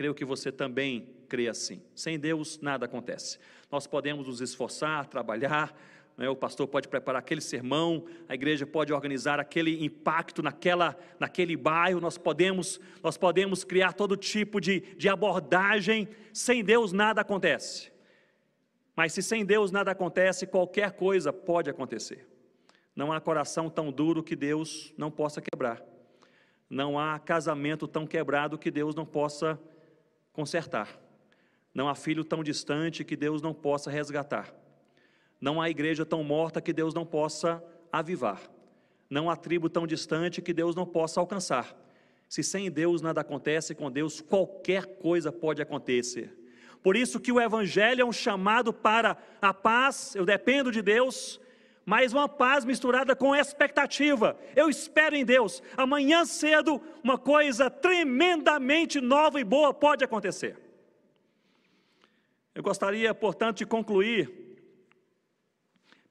Creio que você também crê assim. Sem Deus nada acontece. Nós podemos nos esforçar, trabalhar, né? O pastor pode preparar aquele sermão, a igreja pode organizar aquele impacto naquela, naquele bairro, nós podemos, nós podemos criar todo tipo de, de abordagem, sem Deus nada acontece. Mas se sem Deus nada acontece, qualquer coisa pode acontecer. Não há coração tão duro que Deus não possa quebrar. Não há casamento tão quebrado que Deus não possa consertar. Não há filho tão distante que Deus não possa resgatar. Não há igreja tão morta que Deus não possa avivar. Não há tribo tão distante que Deus não possa alcançar. Se sem Deus nada acontece, com Deus qualquer coisa pode acontecer. Por isso que o evangelho é um chamado para a paz, eu dependo de Deus, mas uma paz misturada com expectativa. Eu espero em Deus. Amanhã cedo, uma coisa tremendamente nova e boa pode acontecer. Eu gostaria, portanto, de concluir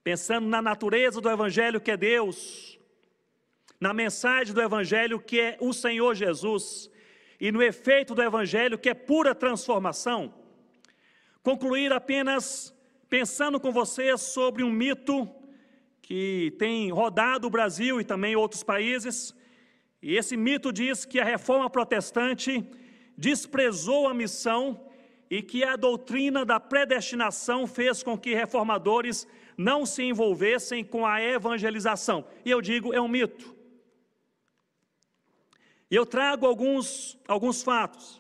pensando na natureza do Evangelho que é Deus, na mensagem do Evangelho que é o Senhor Jesus, e no efeito do Evangelho que é pura transformação, concluir apenas pensando com vocês sobre um mito que tem rodado o Brasil e também outros países, e esse mito diz que a reforma protestante desprezou a missão e que a doutrina da predestinação fez com que reformadores não se envolvessem com a evangelização. E eu digo, é um mito. E eu trago alguns, alguns fatos.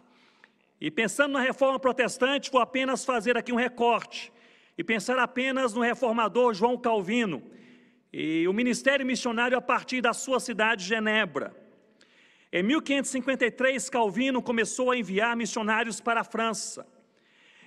E pensando na reforma protestante, vou apenas fazer aqui um recorte. E pensar apenas no reformador João Calvino. E o ministério missionário a partir da sua cidade, Genebra. Em 1553, Calvino começou a enviar missionários para a França.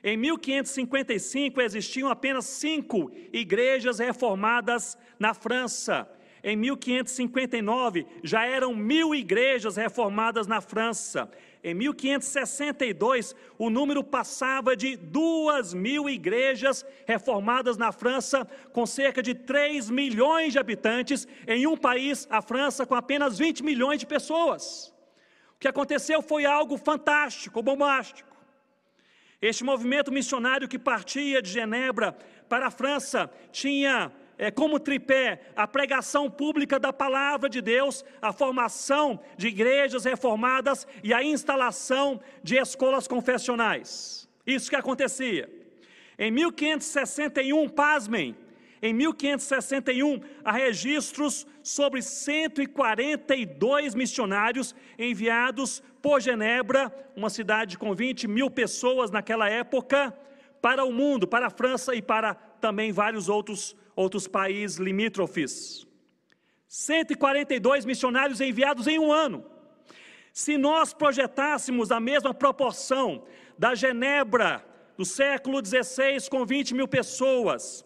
Em 1555 existiam apenas cinco igrejas reformadas na França. Em 1559 já eram mil igrejas reformadas na França. Em 1562 o número passava de duas mil igrejas reformadas na França, com cerca de 3 milhões de habitantes, em um país, a França, com apenas 20 milhões de pessoas. O que aconteceu foi algo fantástico, bombástico. Este movimento missionário que partia de Genebra para a França tinha é, como tripé a pregação pública da palavra de Deus, a formação de igrejas reformadas e a instalação de escolas confessionais. Isso que acontecia. Em 1561, pasmem, em 1561, há registros sobre 142 missionários enviados por Genebra, uma cidade com 20 mil pessoas naquela época, para o mundo, para a França e para também vários outros, outros países limítrofes. 142 missionários enviados em um ano. Se nós projetássemos a mesma proporção da Genebra do século XVI com 20 mil pessoas,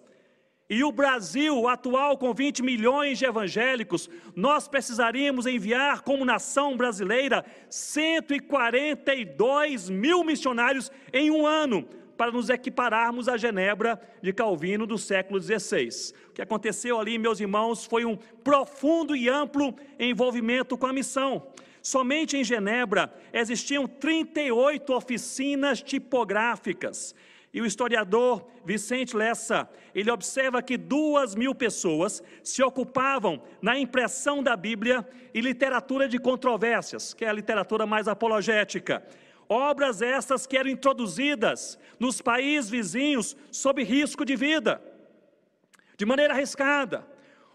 e o Brasil, atual com 20 milhões de evangélicos, nós precisaríamos enviar como nação brasileira 142 mil missionários em um ano, para nos equipararmos à Genebra de Calvino do século XVI. O que aconteceu ali, meus irmãos, foi um profundo e amplo envolvimento com a missão. somente em Genebra existiam 38 oficinas tipográficas. E o historiador Vicente Lessa, ele observa que duas mil pessoas se ocupavam na impressão da Bíblia e literatura de controvérsias, que é a literatura mais apologética. Obras essas que eram introduzidas nos países vizinhos sob risco de vida, de maneira arriscada.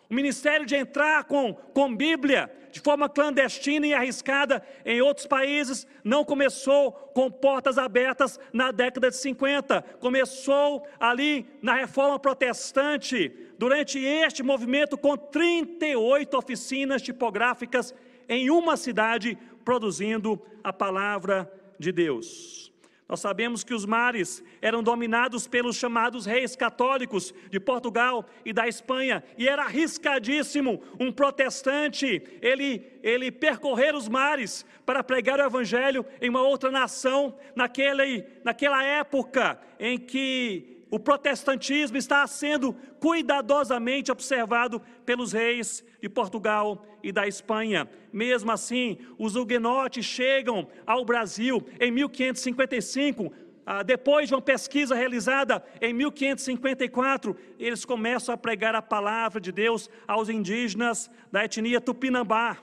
O ministério de entrar com, com Bíblia de forma clandestina e arriscada em outros países não começou com portas abertas na década de 50. Começou ali na reforma protestante, durante este movimento, com 38 oficinas tipográficas em uma cidade, produzindo a palavra de Deus. Nós sabemos que os mares eram dominados pelos chamados reis católicos de Portugal e da Espanha, e era arriscadíssimo um protestante ele, ele percorrer os mares para pregar o evangelho em uma outra nação, naquele, naquela época em que o protestantismo está sendo cuidadosamente observado pelos reis de Portugal e da Espanha. Mesmo assim, os huguenotes chegam ao Brasil em 1555. Ah, depois de uma pesquisa realizada em 1554, eles começam a pregar a palavra de Deus aos indígenas da etnia Tupinambá.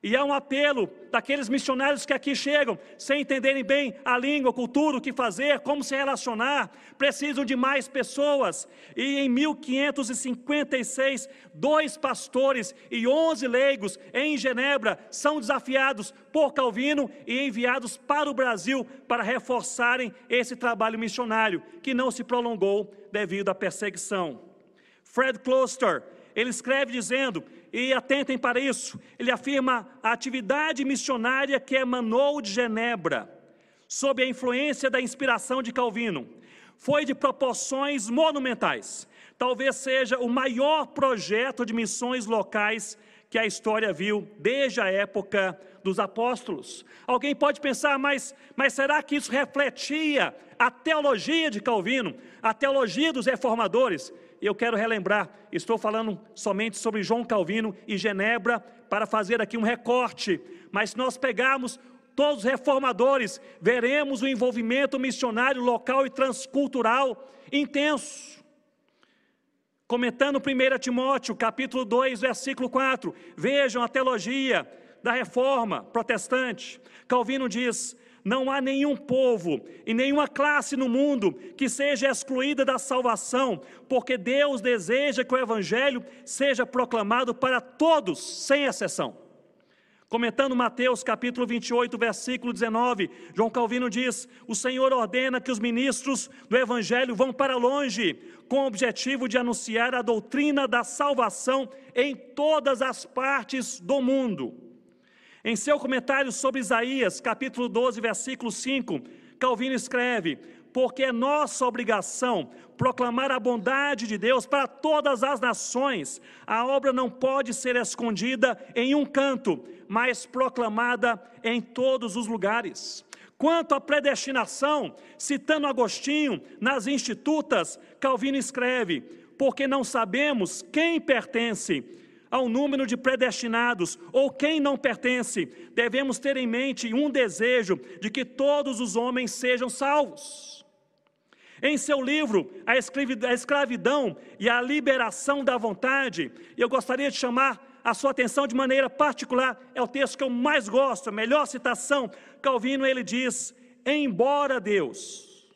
E há um apelo daqueles missionários que aqui chegam, sem entenderem bem a língua, a cultura, o que fazer, como se relacionar, precisam de mais pessoas. E em 1556, dois pastores e onze leigos em Genebra são desafiados por Calvino e enviados para o Brasil para reforçarem esse trabalho missionário, que não se prolongou devido à perseguição. Fred Closter, ele escreve dizendo e atentem para isso, ele afirma a atividade missionária que emanou de Genebra, sob a influência da inspiração de Calvino, foi de proporções monumentais. Talvez seja o maior projeto de missões locais que a história viu desde a época dos apóstolos. Alguém pode pensar, mas, mas será que isso refletia a teologia de Calvino, a teologia dos reformadores? Eu quero relembrar, estou falando somente sobre João Calvino e Genebra, para fazer aqui um recorte, mas se nós pegarmos todos os reformadores, veremos o envolvimento missionário local e transcultural intenso. Comentando 1 Timóteo, capítulo 2, versículo 4, vejam a teologia da reforma protestante. Calvino diz: não há nenhum povo e nenhuma classe no mundo que seja excluída da salvação, porque Deus deseja que o Evangelho seja proclamado para todos, sem exceção. Comentando Mateus capítulo 28, versículo 19, João Calvino diz: O Senhor ordena que os ministros do Evangelho vão para longe, com o objetivo de anunciar a doutrina da salvação em todas as partes do mundo. Em seu comentário sobre Isaías, capítulo 12, versículo 5, Calvino escreve: Porque é nossa obrigação proclamar a bondade de Deus para todas as nações. A obra não pode ser escondida em um canto, mas proclamada em todos os lugares. Quanto à predestinação, citando Agostinho nas Institutas, Calvino escreve: Porque não sabemos quem pertence ao número de predestinados ou quem não pertence, devemos ter em mente um desejo de que todos os homens sejam salvos. Em seu livro, A Escravidão e a Liberação da Vontade, eu gostaria de chamar a sua atenção de maneira particular, é o texto que eu mais gosto, a melhor citação. Calvino ele diz: Embora Deus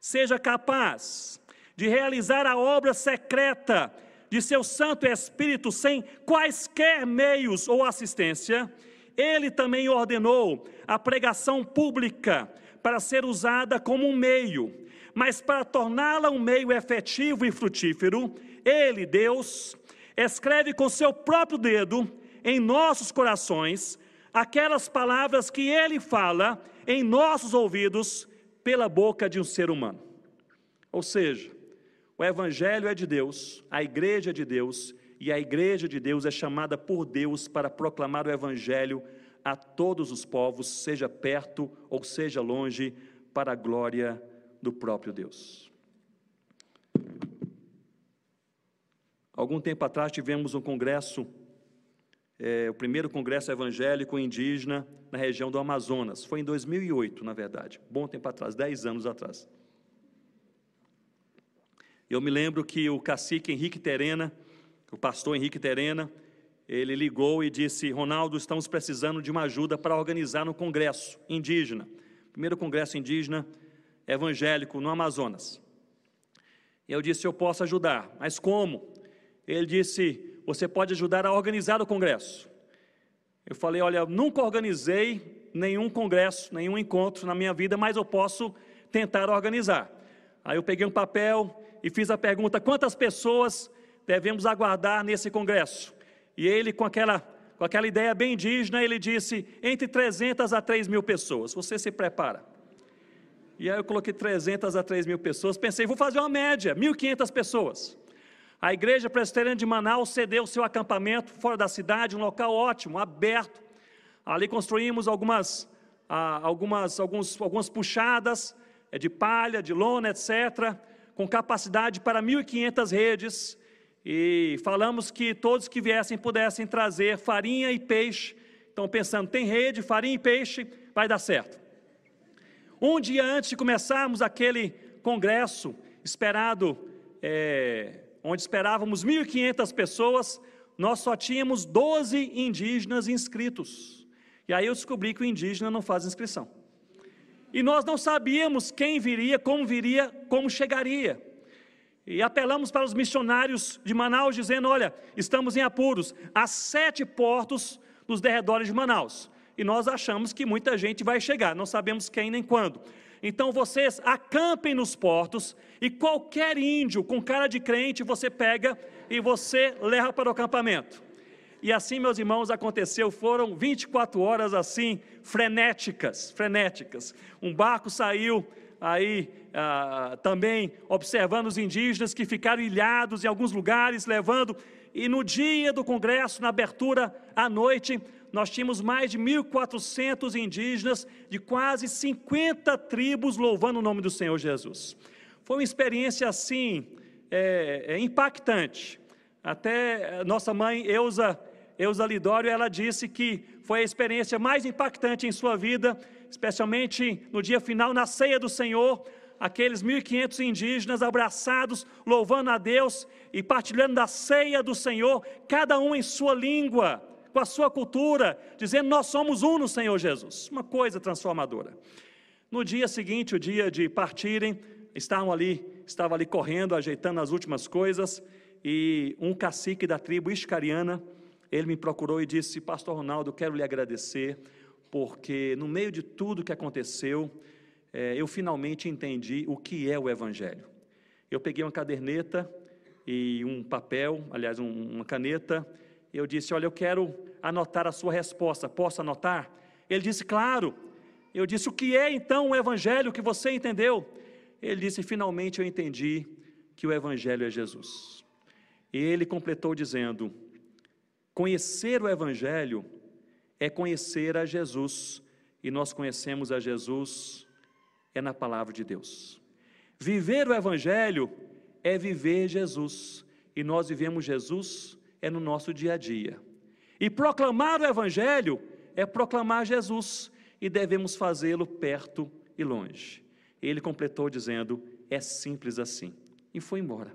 seja capaz de realizar a obra secreta de seu Santo Espírito sem quaisquer meios ou assistência, ele também ordenou a pregação pública para ser usada como um meio, mas para torná-la um meio efetivo e frutífero, ele, Deus, escreve com seu próprio dedo em nossos corações aquelas palavras que ele fala em nossos ouvidos pela boca de um ser humano. Ou seja, o Evangelho é de Deus, a igreja é de Deus, e a igreja de Deus é chamada por Deus para proclamar o Evangelho a todos os povos, seja perto ou seja longe, para a glória do próprio Deus. Algum tempo atrás tivemos um congresso é, o primeiro congresso evangélico indígena na região do Amazonas. Foi em 2008, na verdade, bom tempo atrás, 10 anos atrás. Eu me lembro que o cacique Henrique Terena, o pastor Henrique Terena, ele ligou e disse: Ronaldo, estamos precisando de uma ajuda para organizar um congresso indígena, primeiro congresso indígena evangélico no Amazonas. Eu disse: Eu posso ajudar, mas como? Ele disse: Você pode ajudar a organizar o congresso. Eu falei: Olha, nunca organizei nenhum congresso, nenhum encontro na minha vida, mas eu posso tentar organizar. Aí eu peguei um papel e fiz a pergunta: quantas pessoas devemos aguardar nesse congresso? E ele, com aquela, com aquela ideia bem indígena, ele disse: entre 300 a 3 mil pessoas. Você se prepara. E aí eu coloquei 300 a 3 mil pessoas. Pensei, vou fazer uma média: 1.500 pessoas. A igreja presbiteriana de Manaus cedeu seu acampamento fora da cidade, um local ótimo, aberto. Ali construímos algumas, ah, algumas, alguns, algumas puxadas é, de palha, de lona, etc., com capacidade para 1.500 redes. E falamos que todos que viessem pudessem trazer farinha e peixe. Então, pensando, tem rede, farinha e peixe, vai dar certo. Um dia antes de começarmos aquele congresso esperado, é, onde esperávamos 1.500 pessoas, nós só tínhamos 12 indígenas inscritos. E aí eu descobri que o indígena não faz inscrição. E nós não sabíamos quem viria, como viria, como chegaria. E apelamos para os missionários de Manaus, dizendo: olha, estamos em apuros, há sete portos nos derredores de Manaus. E nós achamos que muita gente vai chegar, não sabemos quem nem quando. Então vocês acampem nos portos e qualquer índio com cara de crente você pega e você leva para o acampamento. E assim, meus irmãos, aconteceu, foram 24 horas assim, frenéticas, frenéticas. Um barco saiu aí ah, também observando os indígenas que ficaram ilhados em alguns lugares, levando. E no dia do congresso, na abertura à noite, nós tínhamos mais de 1.400 indígenas de quase 50 tribos louvando o nome do Senhor Jesus. Foi uma experiência assim, é, é, impactante. Até nossa mãe, Eusa, Eusa Lidório, ela disse que foi a experiência mais impactante em sua vida, especialmente no dia final, na ceia do Senhor, aqueles 1.500 indígenas abraçados, louvando a Deus e partilhando da ceia do Senhor, cada um em sua língua, com a sua cultura, dizendo: Nós somos um no Senhor Jesus. Uma coisa transformadora. No dia seguinte, o dia de partirem, estavam ali, estava ali correndo, ajeitando as últimas coisas, e um cacique da tribo iscariana, ele me procurou e disse: Pastor Ronaldo, quero lhe agradecer, porque no meio de tudo que aconteceu, é, eu finalmente entendi o que é o Evangelho. Eu peguei uma caderneta e um papel, aliás, um, uma caneta, eu disse: Olha, eu quero anotar a sua resposta, posso anotar? Ele disse: Claro. Eu disse: O que é então o Evangelho que você entendeu? Ele disse: Finalmente eu entendi que o Evangelho é Jesus. E ele completou dizendo: Conhecer o Evangelho é conhecer a Jesus, e nós conhecemos a Jesus é na palavra de Deus. Viver o Evangelho é viver Jesus, e nós vivemos Jesus é no nosso dia a dia. E proclamar o Evangelho é proclamar Jesus, e devemos fazê-lo perto e longe. Ele completou dizendo: é simples assim, e foi embora.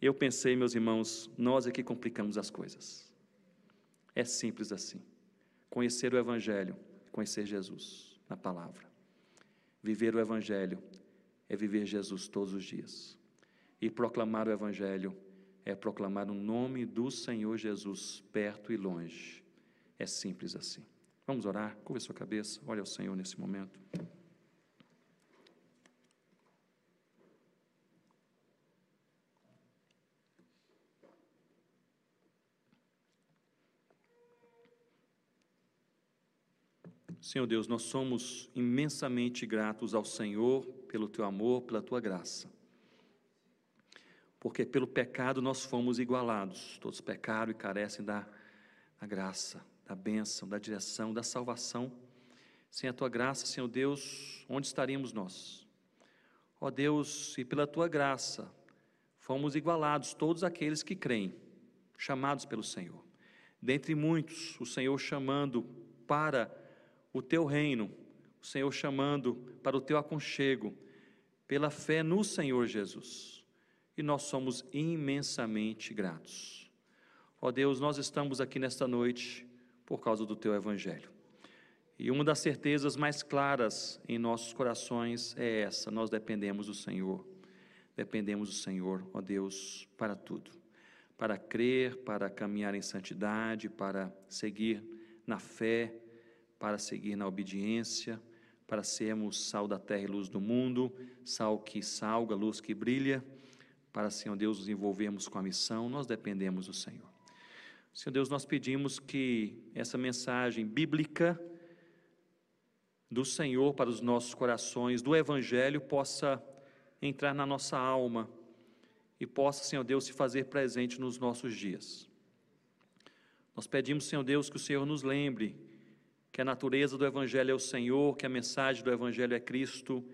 Eu pensei, meus irmãos, nós é que complicamos as coisas. É simples assim. Conhecer o Evangelho, conhecer Jesus na palavra. Viver o Evangelho é viver Jesus todos os dias. E proclamar o Evangelho é proclamar o nome do Senhor Jesus perto e longe. É simples assim. Vamos orar? Curva sua cabeça, olha o Senhor nesse momento. Senhor Deus, nós somos imensamente gratos ao Senhor pelo teu amor, pela tua graça. Porque pelo pecado nós fomos igualados. Todos pecaram e carecem da, da graça, da bênção, da direção, da salvação. Sem a tua graça, Senhor Deus, onde estaríamos nós? Ó Deus, e pela tua graça, fomos igualados todos aqueles que creem, chamados pelo Senhor. dentre muitos, o Senhor chamando para o teu reino, o Senhor chamando para o teu aconchego, pela fé no Senhor Jesus. E nós somos imensamente gratos. Ó Deus, nós estamos aqui nesta noite por causa do teu evangelho. E uma das certezas mais claras em nossos corações é essa: nós dependemos do Senhor. Dependemos do Senhor, ó Deus, para tudo. Para crer, para caminhar em santidade, para seguir na fé, para seguir na obediência, para sermos sal da terra e luz do mundo, sal que salga, luz que brilha, para, Senhor Deus, nos envolvermos com a missão, nós dependemos do Senhor. Senhor Deus, nós pedimos que essa mensagem bíblica do Senhor para os nossos corações, do Evangelho, possa entrar na nossa alma e possa, Senhor Deus, se fazer presente nos nossos dias. Nós pedimos, Senhor Deus, que o Senhor nos lembre que a natureza do Evangelho é o Senhor, que a mensagem do Evangelho é Cristo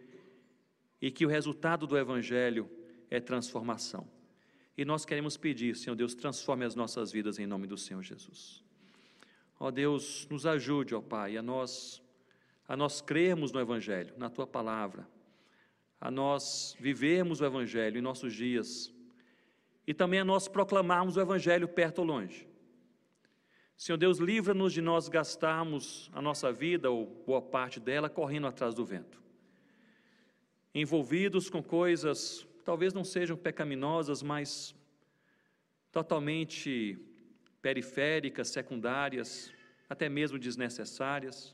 e que o resultado do Evangelho é transformação. E nós queremos pedir, Senhor Deus, transforme as nossas vidas em nome do Senhor Jesus. Ó Deus, nos ajude, ó Pai, a nós a nós crermos no evangelho, na tua palavra, a nós vivermos o evangelho em nossos dias e também a nós proclamarmos o evangelho perto ou longe. Senhor Deus, livra-nos de nós gastarmos a nossa vida, ou boa parte dela, correndo atrás do vento. Envolvidos com coisas, talvez não sejam pecaminosas, mas totalmente periféricas, secundárias, até mesmo desnecessárias.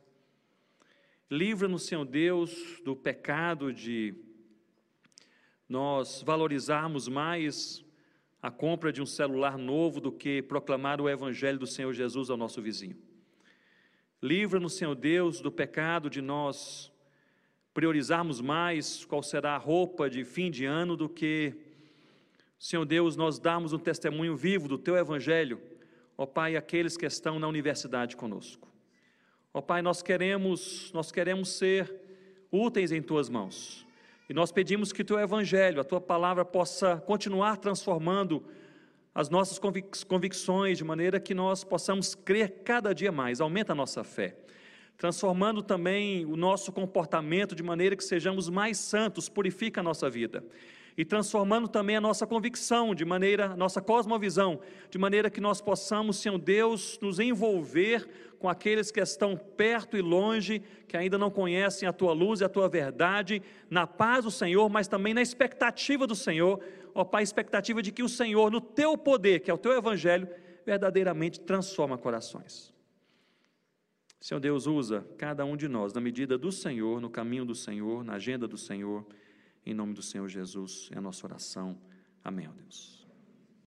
Livra-nos, Senhor Deus, do pecado de nós valorizarmos mais a compra de um celular novo do que proclamar o Evangelho do Senhor Jesus ao nosso vizinho. Livra-nos, Senhor Deus, do pecado de nós priorizarmos mais qual será a roupa de fim de ano do que, Senhor Deus, nós darmos um testemunho vivo do Teu Evangelho, ó Pai, aqueles que estão na universidade conosco. Ó Pai, nós queremos, nós queremos ser úteis em Tuas mãos. E nós pedimos que teu evangelho, a tua palavra possa continuar transformando as nossas convic convicções de maneira que nós possamos crer cada dia mais, aumenta a nossa fé. Transformando também o nosso comportamento de maneira que sejamos mais santos, purifica a nossa vida e transformando também a nossa convicção, de maneira, nossa cosmovisão, de maneira que nós possamos, Senhor Deus, nos envolver com aqueles que estão perto e longe, que ainda não conhecem a tua luz e a tua verdade, na paz do Senhor, mas também na expectativa do Senhor, ó Pai, expectativa de que o Senhor, no teu poder, que é o teu evangelho, verdadeiramente transforma corações. Senhor Deus, usa cada um de nós na medida do Senhor, no caminho do Senhor, na agenda do Senhor em nome do Senhor Jesus, é a nossa oração. Amém, ó Deus.